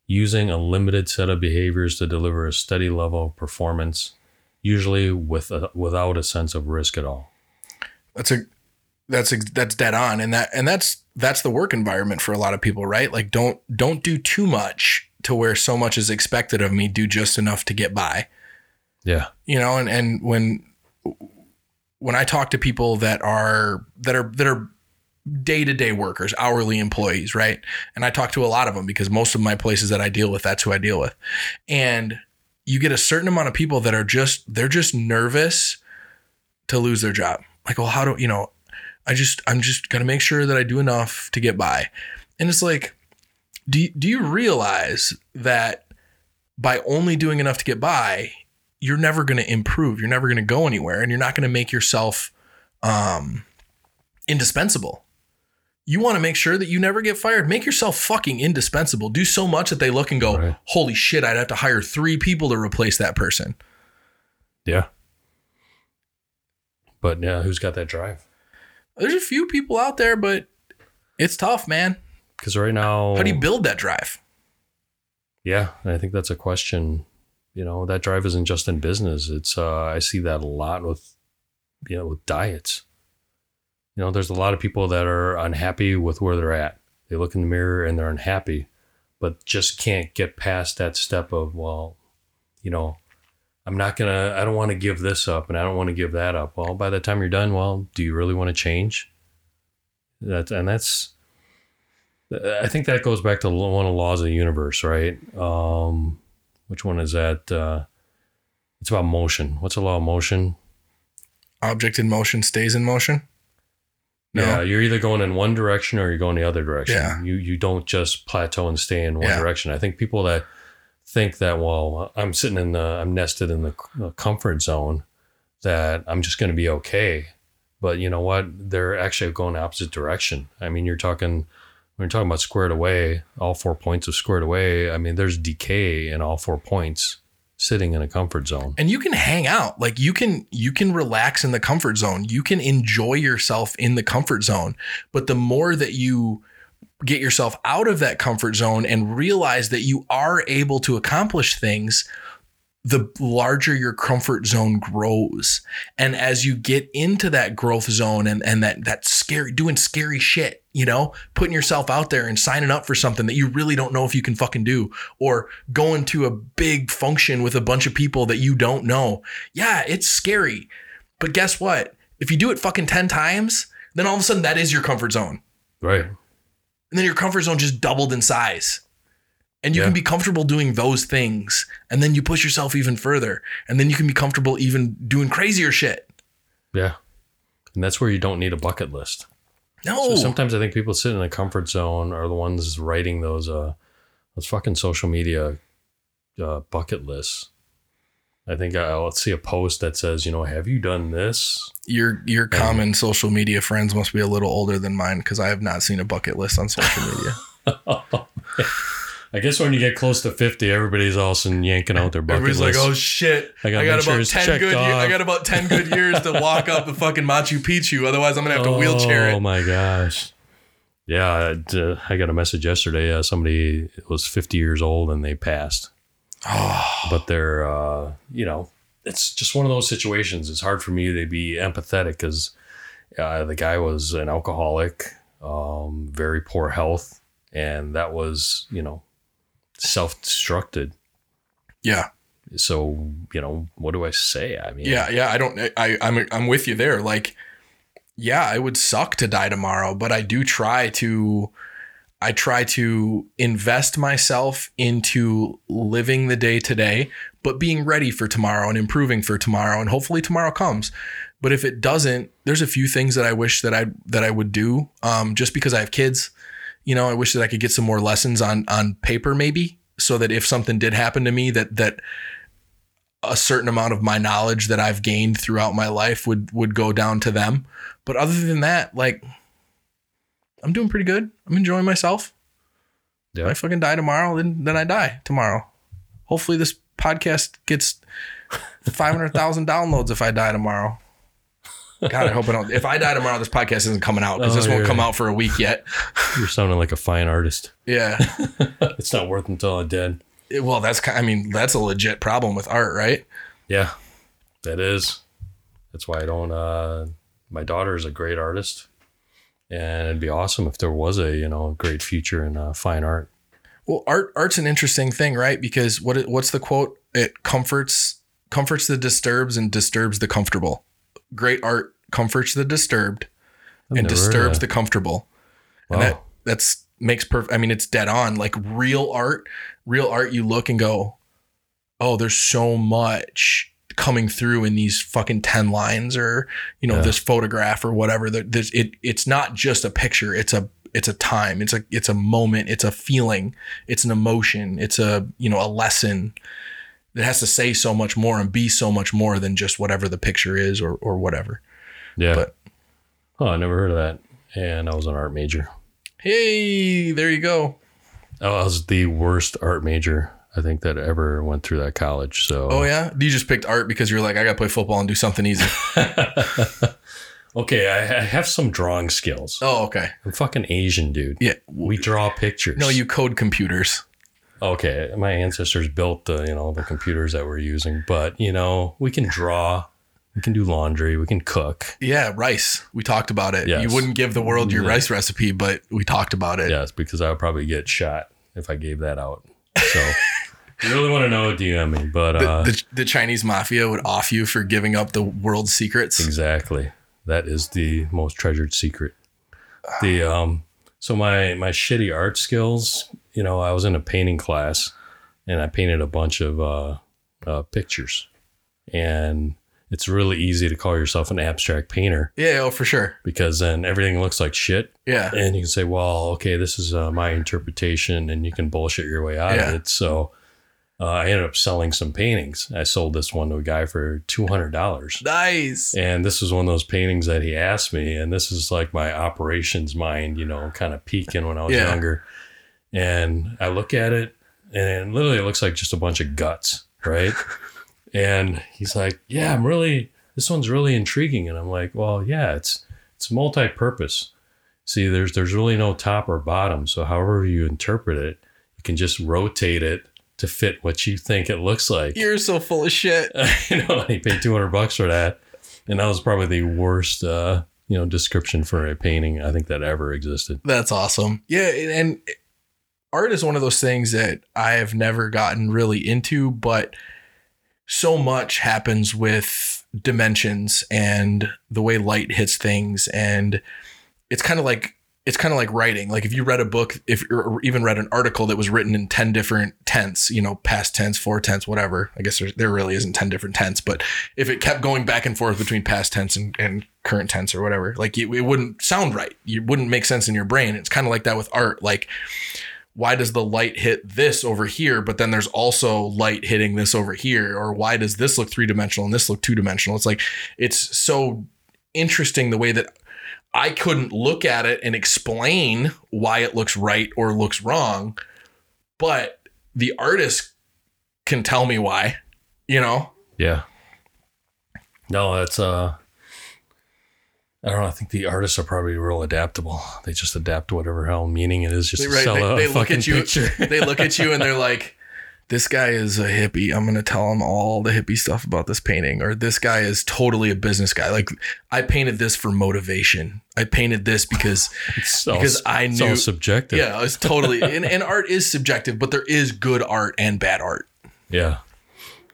using a limited set of behaviors to deliver a steady level of performance, usually with a, without a sense of risk at all. That's a that's that's dead on. And that and that's that's the work environment for a lot of people right? Like don't don't do too much to where so much is expected of me. Do just enough to get by. Yeah. you know and and when when i talk to people that are that are that are day-to-day workers hourly employees right? And i talk to a lot of them because most of my places that i deal with that's who i deal with. And you get a certain amount of people that are just they're just nervous to lose their job. Like well how do you know i just i'm just gonna make sure that i do enough to get by and it's like do you, do you realize that by only doing enough to get by you're never going to improve you're never going to go anywhere and you're not going to make yourself um indispensable you want to make sure that you never get fired make yourself fucking indispensable do so much that they look and go Right. holy shit i'd have to hire three people to replace that person Yeah. But yeah, who's got that drive? There's a few people out there but it's tough man Because right now, how do you build that drive yeah, and I think that's a question. You know, that drive isn't just in business. It's uh, I see that a lot with, you know, with diets. You know, there's a lot of people that are unhappy with where they're at. They look in the mirror and they're unhappy, but just can't get past that step of well, you know, I'm not gonna. I don't want to give this up, and I don't want to give that up. Well, by the time you're done, well, do you really want to change? That and that's I think that goes back to one of the laws of the universe, right? Um, which one is that? Uh, it's about motion. What's the law of motion? object in motion stays in motion No. Yeah, you're either going in one direction or you're going the other direction. Yeah. You you don't just plateau and stay in one Yeah. direction. I think people that think that well, I'm sitting in the I'm nested in the comfort zone that I'm just going to be okay. But you know what? They're actually going opposite direction. I mean, you're talking when you're talking about squared away, all four points of squared away. I mean, there's decay in all four points sitting in a comfort zone. and you can hang out like you can you can relax in the comfort zone you can enjoy yourself in the comfort zone but the more that you get yourself out of that comfort zone and realize that you are able to accomplish things the larger your comfort zone grows. And as you get into that growth zone and and that that scary doing scary shit you know putting yourself out there and signing up for something that you really don't know if you can fucking do or going to a big function with a bunch of people that you don't know yeah it's scary. But guess what? If you do it fucking 10 times then all of a sudden that is your comfort zone. Right. And then your comfort zone just doubled in size. And you Yeah. can be comfortable doing those things. And then you push yourself even further. And then you can be comfortable even doing crazier shit. Yeah. And that's where you don't need a bucket list. No. So sometimes I think people sit in a comfort zone are the ones writing those uh those fucking social media uh, bucket lists. I think I'll see a post that says, you know, have you done this? your your common social media friends must be a little older than mine because I have not seen a bucket list on social media. *laughs* I guess when you get close to 50, everybody's all sudden yanking out their bucket Everybody's list. like, "Oh shit! I I got, sure about ten good. Year, I got about ten good years to walk up the fucking Machu Picchu. Otherwise, I'm gonna have to wheelchair Oh my gosh. Yeah, it, uh, I got a message yesterday. Uh, somebody was 50 years old and they passed. *sighs* But they're, uh, you know, it's just one of those situations. It's hard for me to be empathetic because uh, the guy was an alcoholic, um, very poor health, and that was, you know, self destructed. Yeah, So, you know, what do I say? I mean, yeah, yeah. I don't. I I'm I'm with you there. Like, yeah, it would suck to die tomorrow, but I do try to. I try to invest myself into living the day today, but being ready for tomorrow and improving for tomorrow, and hopefully tomorrow comes. But if it doesn't, there's a few things that I wish that I that I would do. Um, just because I have kids, you know, I wish that I could get some more lessons on on paper, maybe, so that if something did happen to me, that that a certain amount of my knowledge that I've gained throughout my life would would go down to them. But other than that, like I'm doing pretty good. I'm enjoying myself. If I fucking die tomorrow, then then I die tomorrow. Hopefully this podcast gets five hundred thousand *laughs* downloads if I die tomorrow. God, I hope I don't. If I die tomorrow, this podcast isn't coming out because Oh, this won't come out for a week yet. *laughs* You're sounding like a fine artist. Yeah. *laughs* It's not worth until I'm dead. It- well, that's I mean that's a legit problem with art, right? Yeah, that is. That's why I don't. Uh, my daughter is a great artist, and it'd be awesome if there was a you know great future in uh, fine art. Well, art art's an interesting thing, right? Because what it- what's the quote? It comforts comforts the disturbs and disturbs the comfortable. Great art comforts the disturbed I've and never heard of disturbs the comfortable. Wow. And that that's makes perfect. I mean, it's dead on. Like real art, real art. You look and go, oh, there's so much coming through in these fucking ten lines, or you know, Yeah. this photograph or whatever. There- There's it. It's not just a picture. It's a it's a time. It's a it's a moment. It's a feeling. It's an emotion. It's a you know a lesson. that has to say so much more and be so much more than just whatever the picture is or or whatever. yeah. but- oh, I never heard of that. And I was an art major. Hey, there you go. Oh, I was the worst art major I think that ever went through that college. So Oh yeah, you just picked art because you're like, I gotta play football and do something easy. *laughs* okay, I, I have some drawing skills. oh okay, I'm fucking Asian, dude. yeah. We draw pictures. No, you code computers. okay, my ancestors built the you know the computers that we're using, but you know we can draw, we can do laundry, we can cook. Yeah, rice. We talked about it. Yes. You wouldn't give the world your Yeah. rice recipe, but we talked about it. Yes, because I would probably get shot if I gave that out. So, *laughs* you really want to know, DM me. But The, uh, the, the Chinese mafia would off you for giving up the world's secrets. exactly, that is the most treasured secret. The um, so my my shitty art skills. You know, I was in a painting class, and I painted a bunch of uh, uh, pictures, and it's really easy to call yourself an abstract painter Yeah, oh for sure. because then everything looks like shit Yeah. and you can say, well, okay, this is uh, my interpretation, and you can bullshit your way out Yeah. of it. So uh, I ended up selling some paintings. I sold this one to a guy for two hundred dollars, Nice. and this was one of those paintings that he asked me, and this is like my operations mind, you know, kind of peaking when I was Yeah. younger. And I look at it, and literally it looks like just a bunch of guts. right? *laughs* and he's like, "Yeah, I'm really this one's really intriguing." And I'm like, "Well, yeah, it's it's multi-purpose. See, there's there's really no top or bottom. So however you interpret it, you can just rotate it to fit what you think it looks like." You're so full of shit. *laughs* you know, he paid 200 bucks for that. And that was probably the worst, uh, you know, description for a painting I think that ever existed. That's awesome. Yeah, and art is one of those things that I have never gotten really into, but so much happens with dimensions and the way light hits things and it's kind of like it's kind of like writing. Like if you read a book, if or even read an article that was written in 10 different tense, you know, past tense, four tense, whatever. I guess there, there really isn't 10 different tense, but if it kept going back and forth between past tense and, and current tense or whatever, like it, it wouldn't sound right. It wouldn't make sense in your brain. It's kind of like that with art. Like, why does the light hit this over here, but then there's also light hitting this over here? Or why does this look three dimensional and this look two dimensional? It's like, it's so interesting the way that I couldn't look at it and explain why it looks right or looks wrong, but the artist can tell me why, you know? Yeah. No, that's, uh, I don't know. I think the artists are probably real adaptable. They just adapt to whatever hell meaning it is just right, sell a they, they look at you, picture. they look at you and they're like, this guy is a hippie. I'm going to tell him all the hippie stuff about this painting. Or this guy is totally a business guy. Like I painted this for motivation. I painted this because *laughs* It's because I it's all subjective. Yeah, it's totally and, and art is subjective, but there is good art and bad art. Yeah.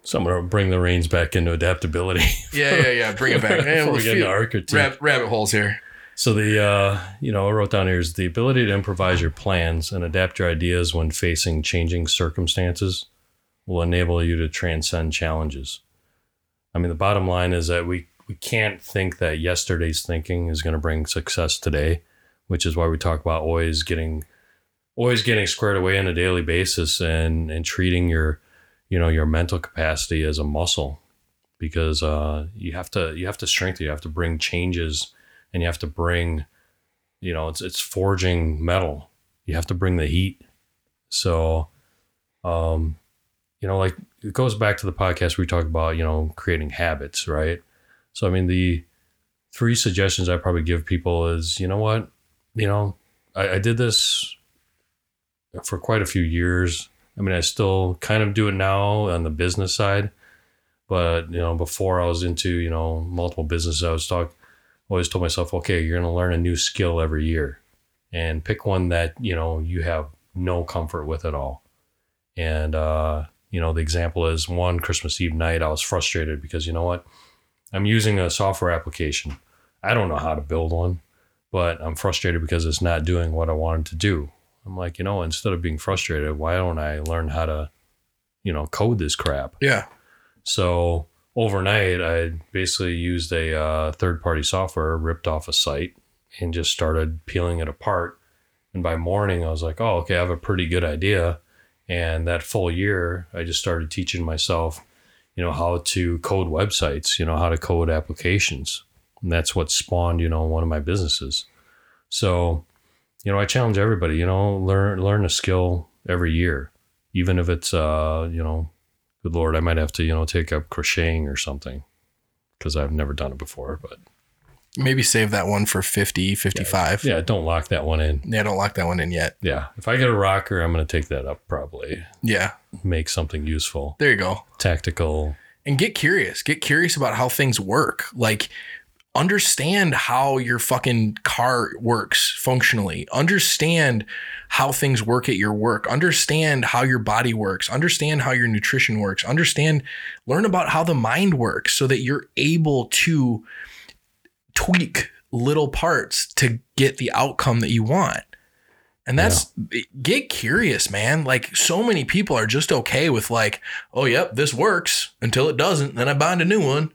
So I'm gonna bring the reins back into adaptability. Yeah, yeah, yeah. Bring it back. *laughs* Before we get into architecture. rab- rabbit holes here. So the uh, you know I wrote down here is the ability to improvise your plans and adapt your ideas when facing changing circumstances will enable you to transcend challenges. I mean, the bottom line is that we we can't think that yesterday's thinking is going to bring success today, which is why we talk about always getting always getting squared away on a daily basis and and treating your you know your mental capacity as a muscle because uh, you have to you have to strengthen you have to bring changes and you have to bring you know it's it's forging metal. You have to bring the heat. So um you know like it goes back to the podcast we talked about you know creating habits right? So i mean the three suggestions i probably give people is you know what? You know i, I did this for quite a few years. I mean i still kind of do it now on the business side but you know before i was into you know multiple businesses i was talking always told myself, okay, you're going to learn a new skill every year and pick one that, you know, you have no comfort with at all. And, uh, you know, the example is one Christmas Eve night, I was frustrated because, you know what? I'm using a software application. I don't know how to build one, but I'm frustrated because it's not doing what I wanted to do. I'm like, you know, instead of being frustrated, why don't I learn how to, you know, code this crap? Yeah. So overnight, I basically used a uh, third party software, ripped off a site, and just started peeling it apart. And by morning, I was like, oh, okay, I have a pretty good idea. And that full year, I just started teaching myself, you know, how to code websites, you know, how to code applications. And that's what spawned, you know, one of my businesses. So, you know, I challenge everybody, you know, learn learn a skill every year, even if it's, uh, you know, good lord, I might have to, you know, take up crocheting or something because I've never done it before. But Maybe save that one for 50, 55. yeah, don't lock that one in. Yeah, don't lock that one in yet. Yeah, if I get a rocker, I'm going to take that up probably. Yeah. Make something useful, There you go. tactical. and get curious. Get curious about how things work. Like understand how your fucking car works functionally. Understand how things work at your work. Understand how your body works. Understand how your nutrition works. Understand learn about how the mind works so that you're able to tweak little parts to get the outcome that you want. And that's get curious, man. Like so many people are just okay with like, oh yep, this works until it doesn't, then I bind a new one.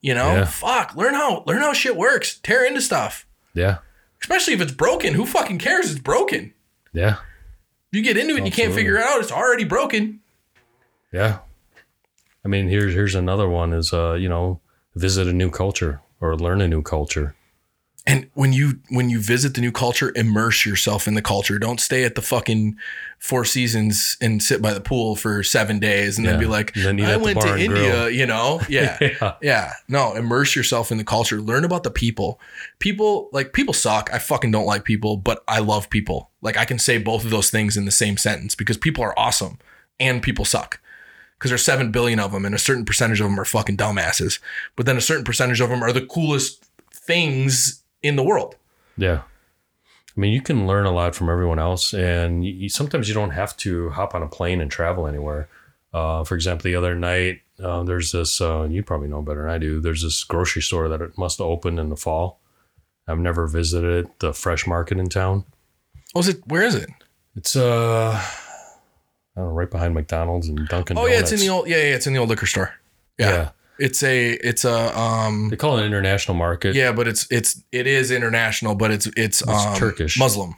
You know, Yeah. fuck, learn how learn how shit works. Tear into stuff. Yeah, Especially if it's broken. Who fucking cares it's broken? yeah, You get into it and you can't figure it out, it's already broken. yeah. I mean, here's here's another one: is uh, you know, visit a new culture or learn a new culture. And when you when you visit the new culture, immerse yourself in the culture. Don't stay at the fucking Four Seasons and sit by the pool for seven days and then be like, then I went to India, grill. you know? *laughs* Yeah. Yeah. Yeah. No, immerse yourself in the culture. Learn about the people. People like people suck. I fucking don't like people, but I love people. Like I can say both of those things in the same sentence because people are awesome and people suck. Because there's seven billion of them, and a certain percentage of them are fucking dumbasses. But then a certain percentage of them are the coolest things in the world. Yeah. I mean, you can learn a lot from everyone else, and you, sometimes you don't have to hop on a plane and travel anywhere. Uh, for example, the other night, uh, there's this, uh, you probably know better than I do, there's this grocery store that it must opened in the fall. I've never visited it, the fresh market in town. Was it? Where is it? It's uh, I don't know, right behind McDonald's and Dunkin' Oh Donuts. yeah, it's in the old. Yeah, yeah, it's in the old liquor store. Yeah. yeah. It's a. It's a. Um. They call it an international market. Yeah, but it's it's it is international, but it's it's, um, Turkish. Muslim.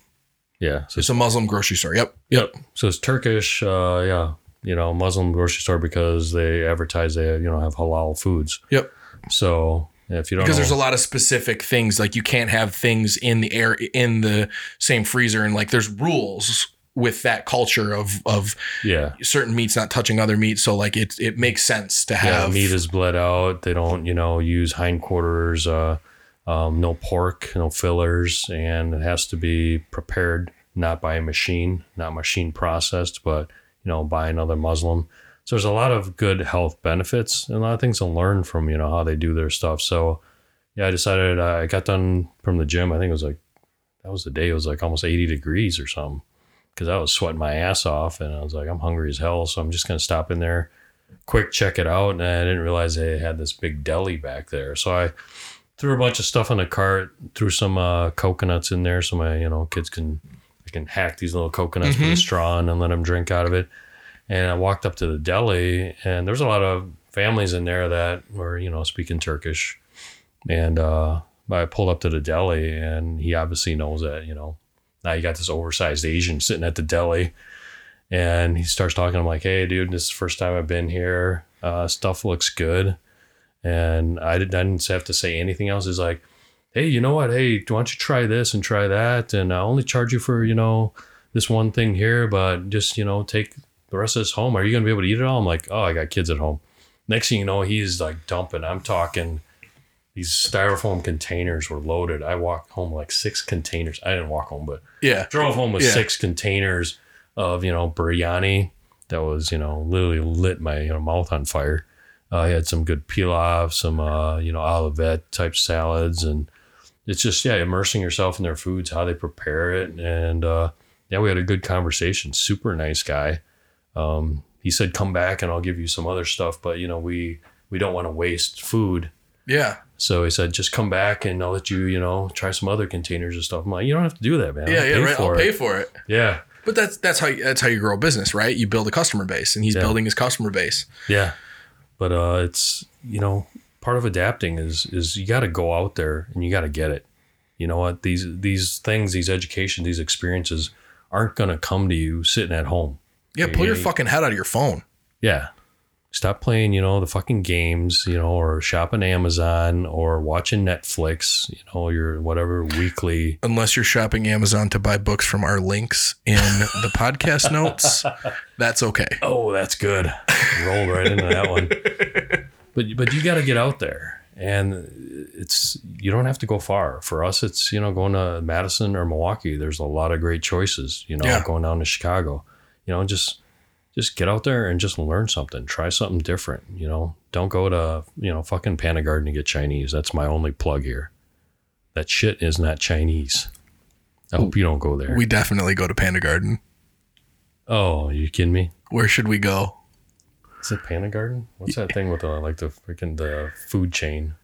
Yeah. So It's a Muslim grocery store. Yep. Yep. So it's Turkish, uh, yeah, you know, Muslim grocery store because they advertise they you know have halal foods. Yep. So if you don't Because know, there's a lot of specific things like you can't have things in the air in the same freezer, and like there's rules with that culture of of yeah, certain meats not touching other meats. So like it it makes sense to yeah, have meat is bled out. They don't you know use hindquarters, uh, um, no pork, no fillers, and it has to be prepared not by a machine, not machine processed, but you know by another Muslim. So there's a lot of good health benefits and a lot of things to learn from you know how they do their stuff. So yeah, I decided uh, I got done from the gym. I think it was like that was the day. It was like almost 80 degrees or something because I was sweating my ass off and I was like, I'm hungry as hell. So I'm just gonna stop in there, quick check it out. And I didn't realize they had this big deli back there. So I threw a bunch of stuff in the cart, threw some uh, coconuts in there so my you know kids can I can hack these little coconuts with a straw and then let them drink out of it. And I walked up to the deli, and there's a lot of families in there that were, you know, speaking Turkish. And uh, I pulled up to the deli, and he obviously knows that, you know, now you got this oversized Asian sitting at the deli. And he starts talking. I'm like, hey, dude, this is the first time I've been here. Uh, stuff looks good. And I didn't, I didn't have to say anything else. He's like, hey, you know what? Hey, why don't you try this and try that? And I'll only charge you for, you know, this one thing here, but just, you know, take the rest of this home. Are you going to be able to eat it all? I'm like, oh, I got kids at home. Next thing you know, he's like dumping. I'm talking these styrofoam containers were loaded. I walked home like six containers. I didn't walk home, but yeah. drove home with Yeah. six containers of, you know, biryani that was, you know, literally lit my you know, mouth on fire. Uh, I had some good pilaf, some, uh, you know, olivette type salads. And it's just, yeah, immersing yourself in their foods, how they prepare it. And, uh, yeah, we had a good conversation. Super nice guy. Um, he said, come back and I'll give you some other stuff. But, you know, we, we don't want to waste food. Yeah. So he said, just come back and I'll let you, you know, try some other containers and stuff. I'm like, you don't have to do that, man. Yeah. I'll Yeah. pay Right. for I'll it." pay for it. Yeah. But that's that's how you, that's how you grow a business, right? You build a customer base, and he's Yeah. building his customer base. Yeah. But uh it's you know, part of adapting is is you gotta go out there and you gotta get it. You know what? These these things, these education, these experiences aren't gonna come to you sitting at home. Yeah. Pull your fucking head out of your phone. Yeah. Stop playing, you know, the fucking games, you know, or shopping Amazon or watching Netflix, you know, your whatever weekly. Unless you're shopping Amazon to buy books from our links in the podcast *laughs* notes, that's okay. Oh, that's good. Roll right into that one. But but you got to get out there, and it's you don't have to go far. For us, it's you know going to Madison or Milwaukee. There's a lot of great choices. You know, Yeah. going down to Chicago. You know, just just get out there and just learn something. Try something different. You know, don't go to you know fucking Panda Garden to get Chinese. That's my only plug here. That shit is not Chinese. I hope you don't go there. We definitely go to Panda Garden. oh, you kidding me? Where should we go? Is it Panda Garden? What's that thing with the like the freaking the food chain?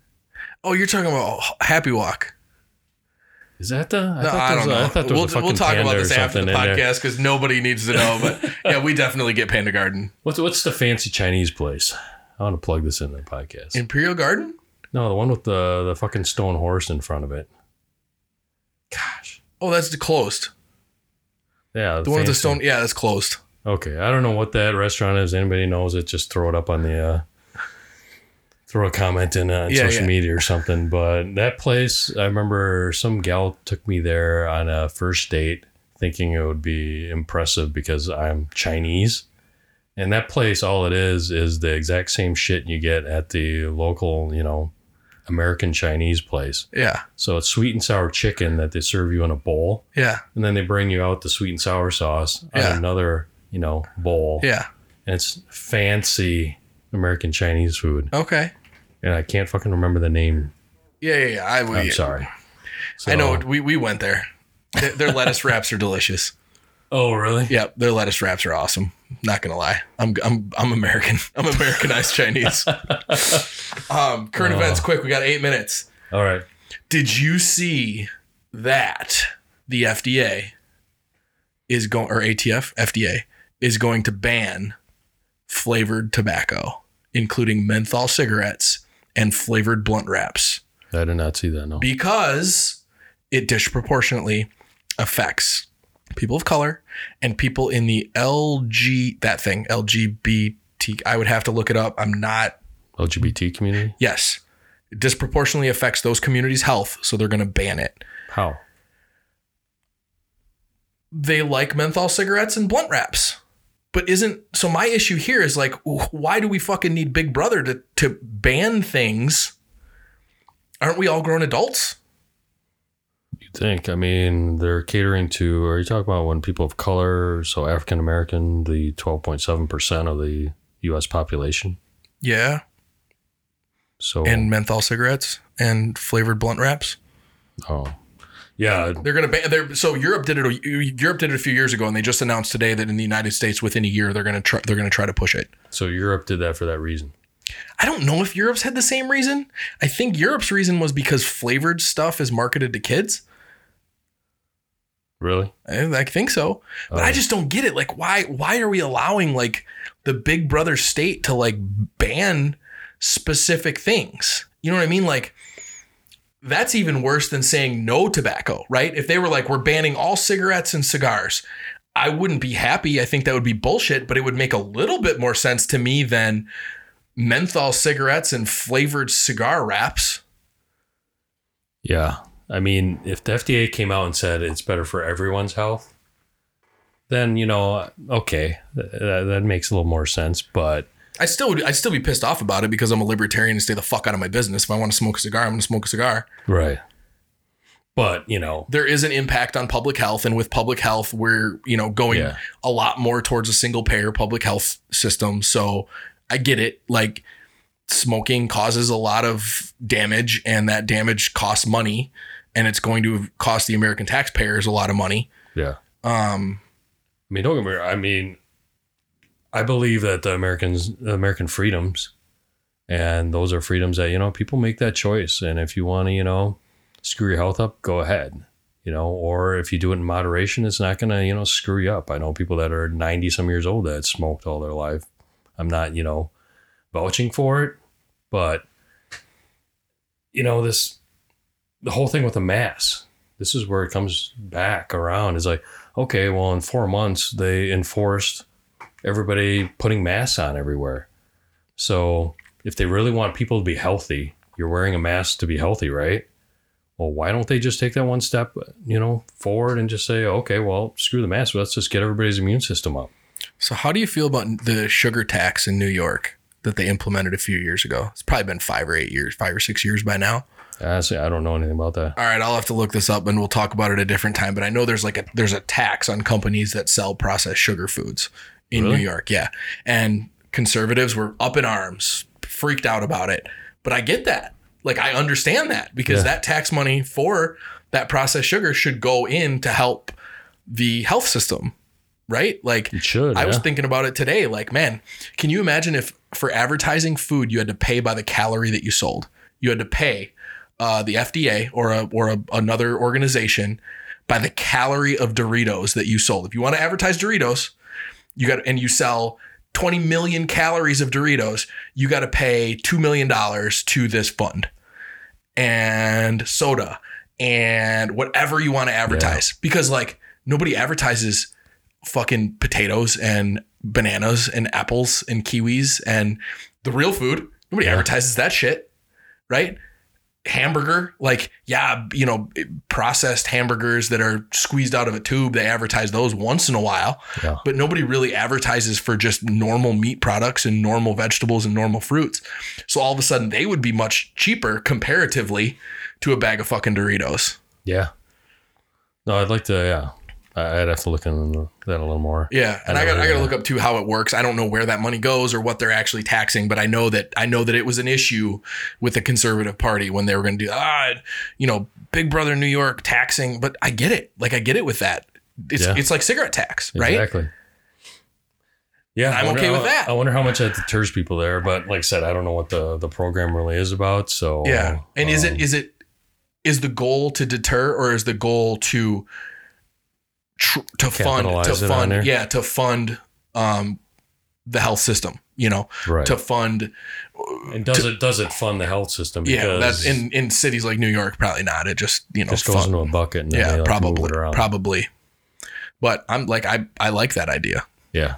Oh, you're talking about Happy Wok. Is that the? I No, I, don't a- know. I thought there we'll a we'll talk about this after the something in there. podcast because nobody needs to know. But *laughs* yeah, we definitely get Panda Garden. What's what's the fancy Chinese place? I want to plug this in the podcast. Imperial Garden. no, the one with the the fucking stone horse in front of it. Gosh. Oh, that's closed. Yeah, The one with the stone. Yeah, that's closed. Okay, I don't know what that restaurant is. Anybody knows it? Just throw it up on the uh, throw a comment in uh, on Yeah, social yeah. media or something. But that place, I remember some gal took me there on a first date, thinking it would be impressive because I'm Chinese. And that place, all it is, is the exact same shit you get at the local, you know, American Chinese place. Yeah. So it's sweet and sour chicken that they serve you in a bowl, Yeah. and then they bring you out the sweet and sour sauce on Yeah. another, you know, bowl. Yeah. And it's fancy American Chinese food Okay. and I can't fucking remember the name. Yeah. Yeah. yeah. I, I'm sorry. I know. We, we went there. Their, their lettuce wraps are delicious. Oh, really? Yeah, their lettuce wraps are awesome. Not gonna lie, I'm I'm I'm American. *laughs* I'm Americanized Chinese. *laughs* um, current events, quick. We got eight minutes. All right. Did you see that the FDA is going or ATF FDA is going to ban flavored tobacco, including menthol cigarettes and flavored blunt wraps, I did not see that. No. because it disproportionately affects people of color and people in the LG that thing LGBT. I would have to look it up. I'm not LGBT community? Yes. It disproportionately affects those communities' health, so they're going to ban it. How? They like menthol cigarettes and blunt wraps. But isn't so my issue here is like why do we fucking need Big Brother to to ban things? Aren't we all grown adults? You think? I mean, they're catering to. Are you talking about when people of color, so African American, the twelve point seven percent of the U.S. population? Yeah. So And menthol cigarettes and flavored blunt wraps. oh, yeah, They're going to ban they're so Europe did it a- Europe did it a few years ago and they just announced today that in the United States within a year they're going to try they're going to try to push it. so Europe did that for that reason. I don't know if Europe's had the same reason. I think Europe's reason was because flavored stuff is marketed to kids. Really? I, I think so, but I Oh. just don't get it. Like, why? Why are we allowing like the Big Brother state to like ban specific things? You know what I mean? Like, that's even worse than saying no tobacco, right? If they were like, we're banning all cigarettes and cigars, I wouldn't be happy. I think that would be bullshit, but it would make a little bit more sense to me than menthol cigarettes and flavored cigar wraps. Yeah. I mean, if the FDA came out and said it's better for everyone's health, then you know, okay, that, that makes a little more sense. But I still would. I'd still be pissed off about it because I'm a libertarian and stay the fuck out of my business. If I want to smoke a cigar, I'm going to smoke a cigar. right. But you know, There is an impact on public health, and with public health, we're you know going Yeah. a lot more towards a single payer public health system. So I get it. Like smoking causes a lot of damage, and that damage costs money, and it's going to cost the American taxpayers a lot of money. yeah. Um, I mean, don't get me wrong. I mean, I believe that the Americans, American freedoms, and those are freedoms that you know people make that choice. And if you want to, you know, screw your health up, go ahead. You know, or if you do it in moderation, it's not gonna, you know, screw you up. I know people that are ninety some years old that smoked all their life. I'm not, you know, vouching for it, but you know, this the whole thing with the mass. This is where it comes back around. Is like, okay, well, in four months they enforced everybody putting masks on everywhere. So if they really want people to be healthy, you're wearing a mask to be healthy, right? Well, why don't they just take that one step, you know, forward and just say, okay, well, screw the mask. Let's just get everybody's immune system up. so how do you feel about the sugar tax in New York that they implemented a few years ago? It's probably been five or eight years, five or six years by now. Ah, Honestly, I don't know anything about that. All right, I'll have to look this up and we'll talk about it a different time. But I know there's like a there's a tax on companies that sell processed sugar foods in Really? New York. Yeah. And conservatives were up in arms, freaked out about it. But I get that. Like I understand that because Yeah. that tax money for that processed sugar should go in to help the health system. Right? Like It should. I was thinking about it today. Like, man, can you imagine if for advertising food you had to pay by the calorie that you sold? You had to pay uh, the FDA or a, or a, another organization by the calorie of Doritos that you sold. If you want to advertise Doritos, you got and you sell 20 million calories of Doritos, you got to pay two million dollars to this fund and soda and whatever you want to advertise because like nobody advertises fucking potatoes and bananas and apples and kiwis and the real food Nobody Yeah. advertises that shit, right? Hamburger, like, yeah, you know, processed hamburgers that are squeezed out of a tube, they advertise those once in a while, Yeah. but nobody really advertises for just normal meat products and normal vegetables and normal fruits. So all of a sudden, they would be much cheaper comparatively to a bag of fucking Doritos. Yeah. No, I'd like to. Yeah, I'd have to look into that a little more. Yeah, and I, I got I got to look up too how it works. I don't know where that money goes or what they're actually taxing, but I know that I know that it was an issue with the conservative party when they were going to do ah, you know, Big Brother New York taxing. But I get it, like I get it with that. It's Yeah. it's like cigarette tax, right? Exactly. Yeah, I'm wonder okay with that. I wonder how much that deters people there, but like I said, I don't know what the the program really is about. So Yeah, and is um, it is it is the goal to deter or is the goal to tr- to fund Capitalize to it fund yeah to fund um the health system? You know, right? to fund and does it does it fund the health system? yeah. That's in in cities like New York, probably not. It just you know just goes fund- into a bucket. And yeah like, probably it around. probably but i'm like i i like that idea Yeah,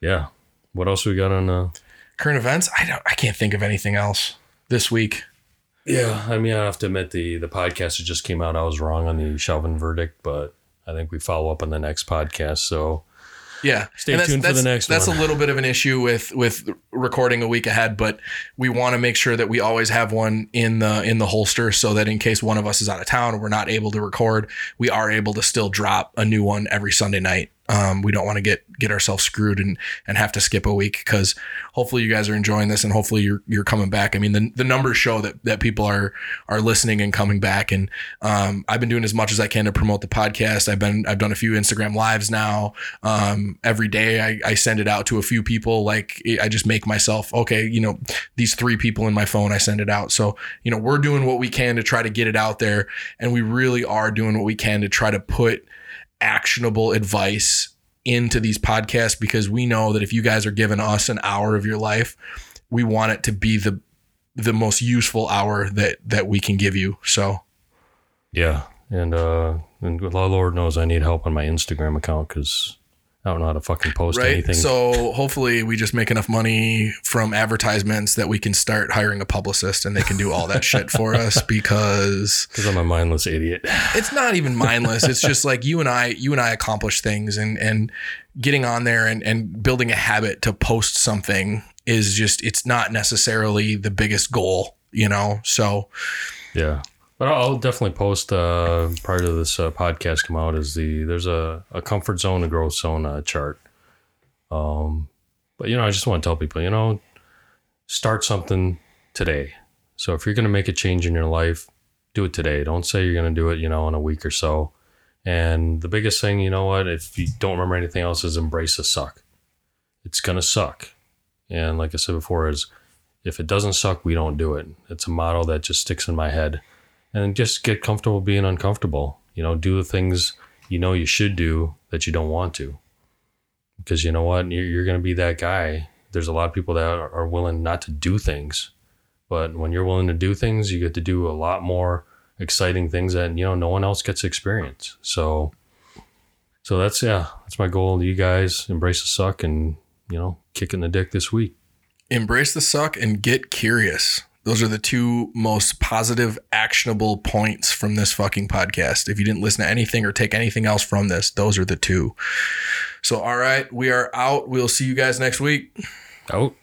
yeah. What else we got on? Uh, current events i don't i can't think of anything else this week yeah, I mean, I have to admit the the podcast that just came out. I was wrong on the Chauvin verdict, but I think we follow up on the next podcast. So yeah Stay And that's, tuned for the next that's one. a little bit of an issue with with recording a week ahead but we want to make sure that we always have one in the in the holster so that in case one of us is out of town or we're not able to record we are able to still drop a new one every sunday night um, we don't want to get get ourselves screwed and and have to skip a week because hopefully you guys are enjoying this and hopefully you're you're coming back. I mean the the numbers show that that people are are listening and coming back and um, I've been doing as much as I can to promote the podcast. I've been I've done a few Instagram lives now. Um, every day I, I send it out to a few people. Like I just make myself okay. You know these three people in my phone. I send it out. So you know we're doing what we can to try to get it out there, and we really are doing what we can to try to put actionable advice into these podcasts because we know that if you guys are giving us an hour of your life, we want it to be the the most useful hour that that we can give you. So yeah, and uh, and Lord knows I need help on my Instagram account because I don't know how to fucking post right. anything. So hopefully we just make enough money from advertisements that we can start hiring a publicist and they can do all that shit for *laughs* us because because I'm a mindless idiot. it's not even mindless. It's just like you and I, you and I accomplish things and, and getting on there and, and building a habit to post something is just, it's not necessarily the biggest goal, you know? So Yeah. But I'll definitely post uh, prior to this uh, podcast come out is the there's a, a comfort zone and growth zone uh, chart. Um, but you know, I just want to tell people, you know, start something today. So if you're going to make a change in your life, do it today. Don't say you're going to do it, you know, in a week or so. And the biggest thing, you know what, if you don't remember anything else, is embrace the suck. It's going to suck. And like I said before, is if it doesn't suck, we don't do it. It's a motto that just sticks in my head. And just get comfortable being uncomfortable. You know, do the things you know you should do that you don't want to. Because you know what? You're, you're going to be that guy. There's a lot of people that are willing not to do things. But when you're willing to do things, you get to do a lot more exciting things that, you know, no one else gets to experience. So, so that's, yeah, that's my goal. You guys embrace the suck and, you know, kick in the dick this week. embrace the suck and get curious. Those are the two most positive, actionable points from this fucking podcast. If you didn't listen to anything or take anything else from this, those are the two. So, all right, we are out. We'll see you guys next week. Out.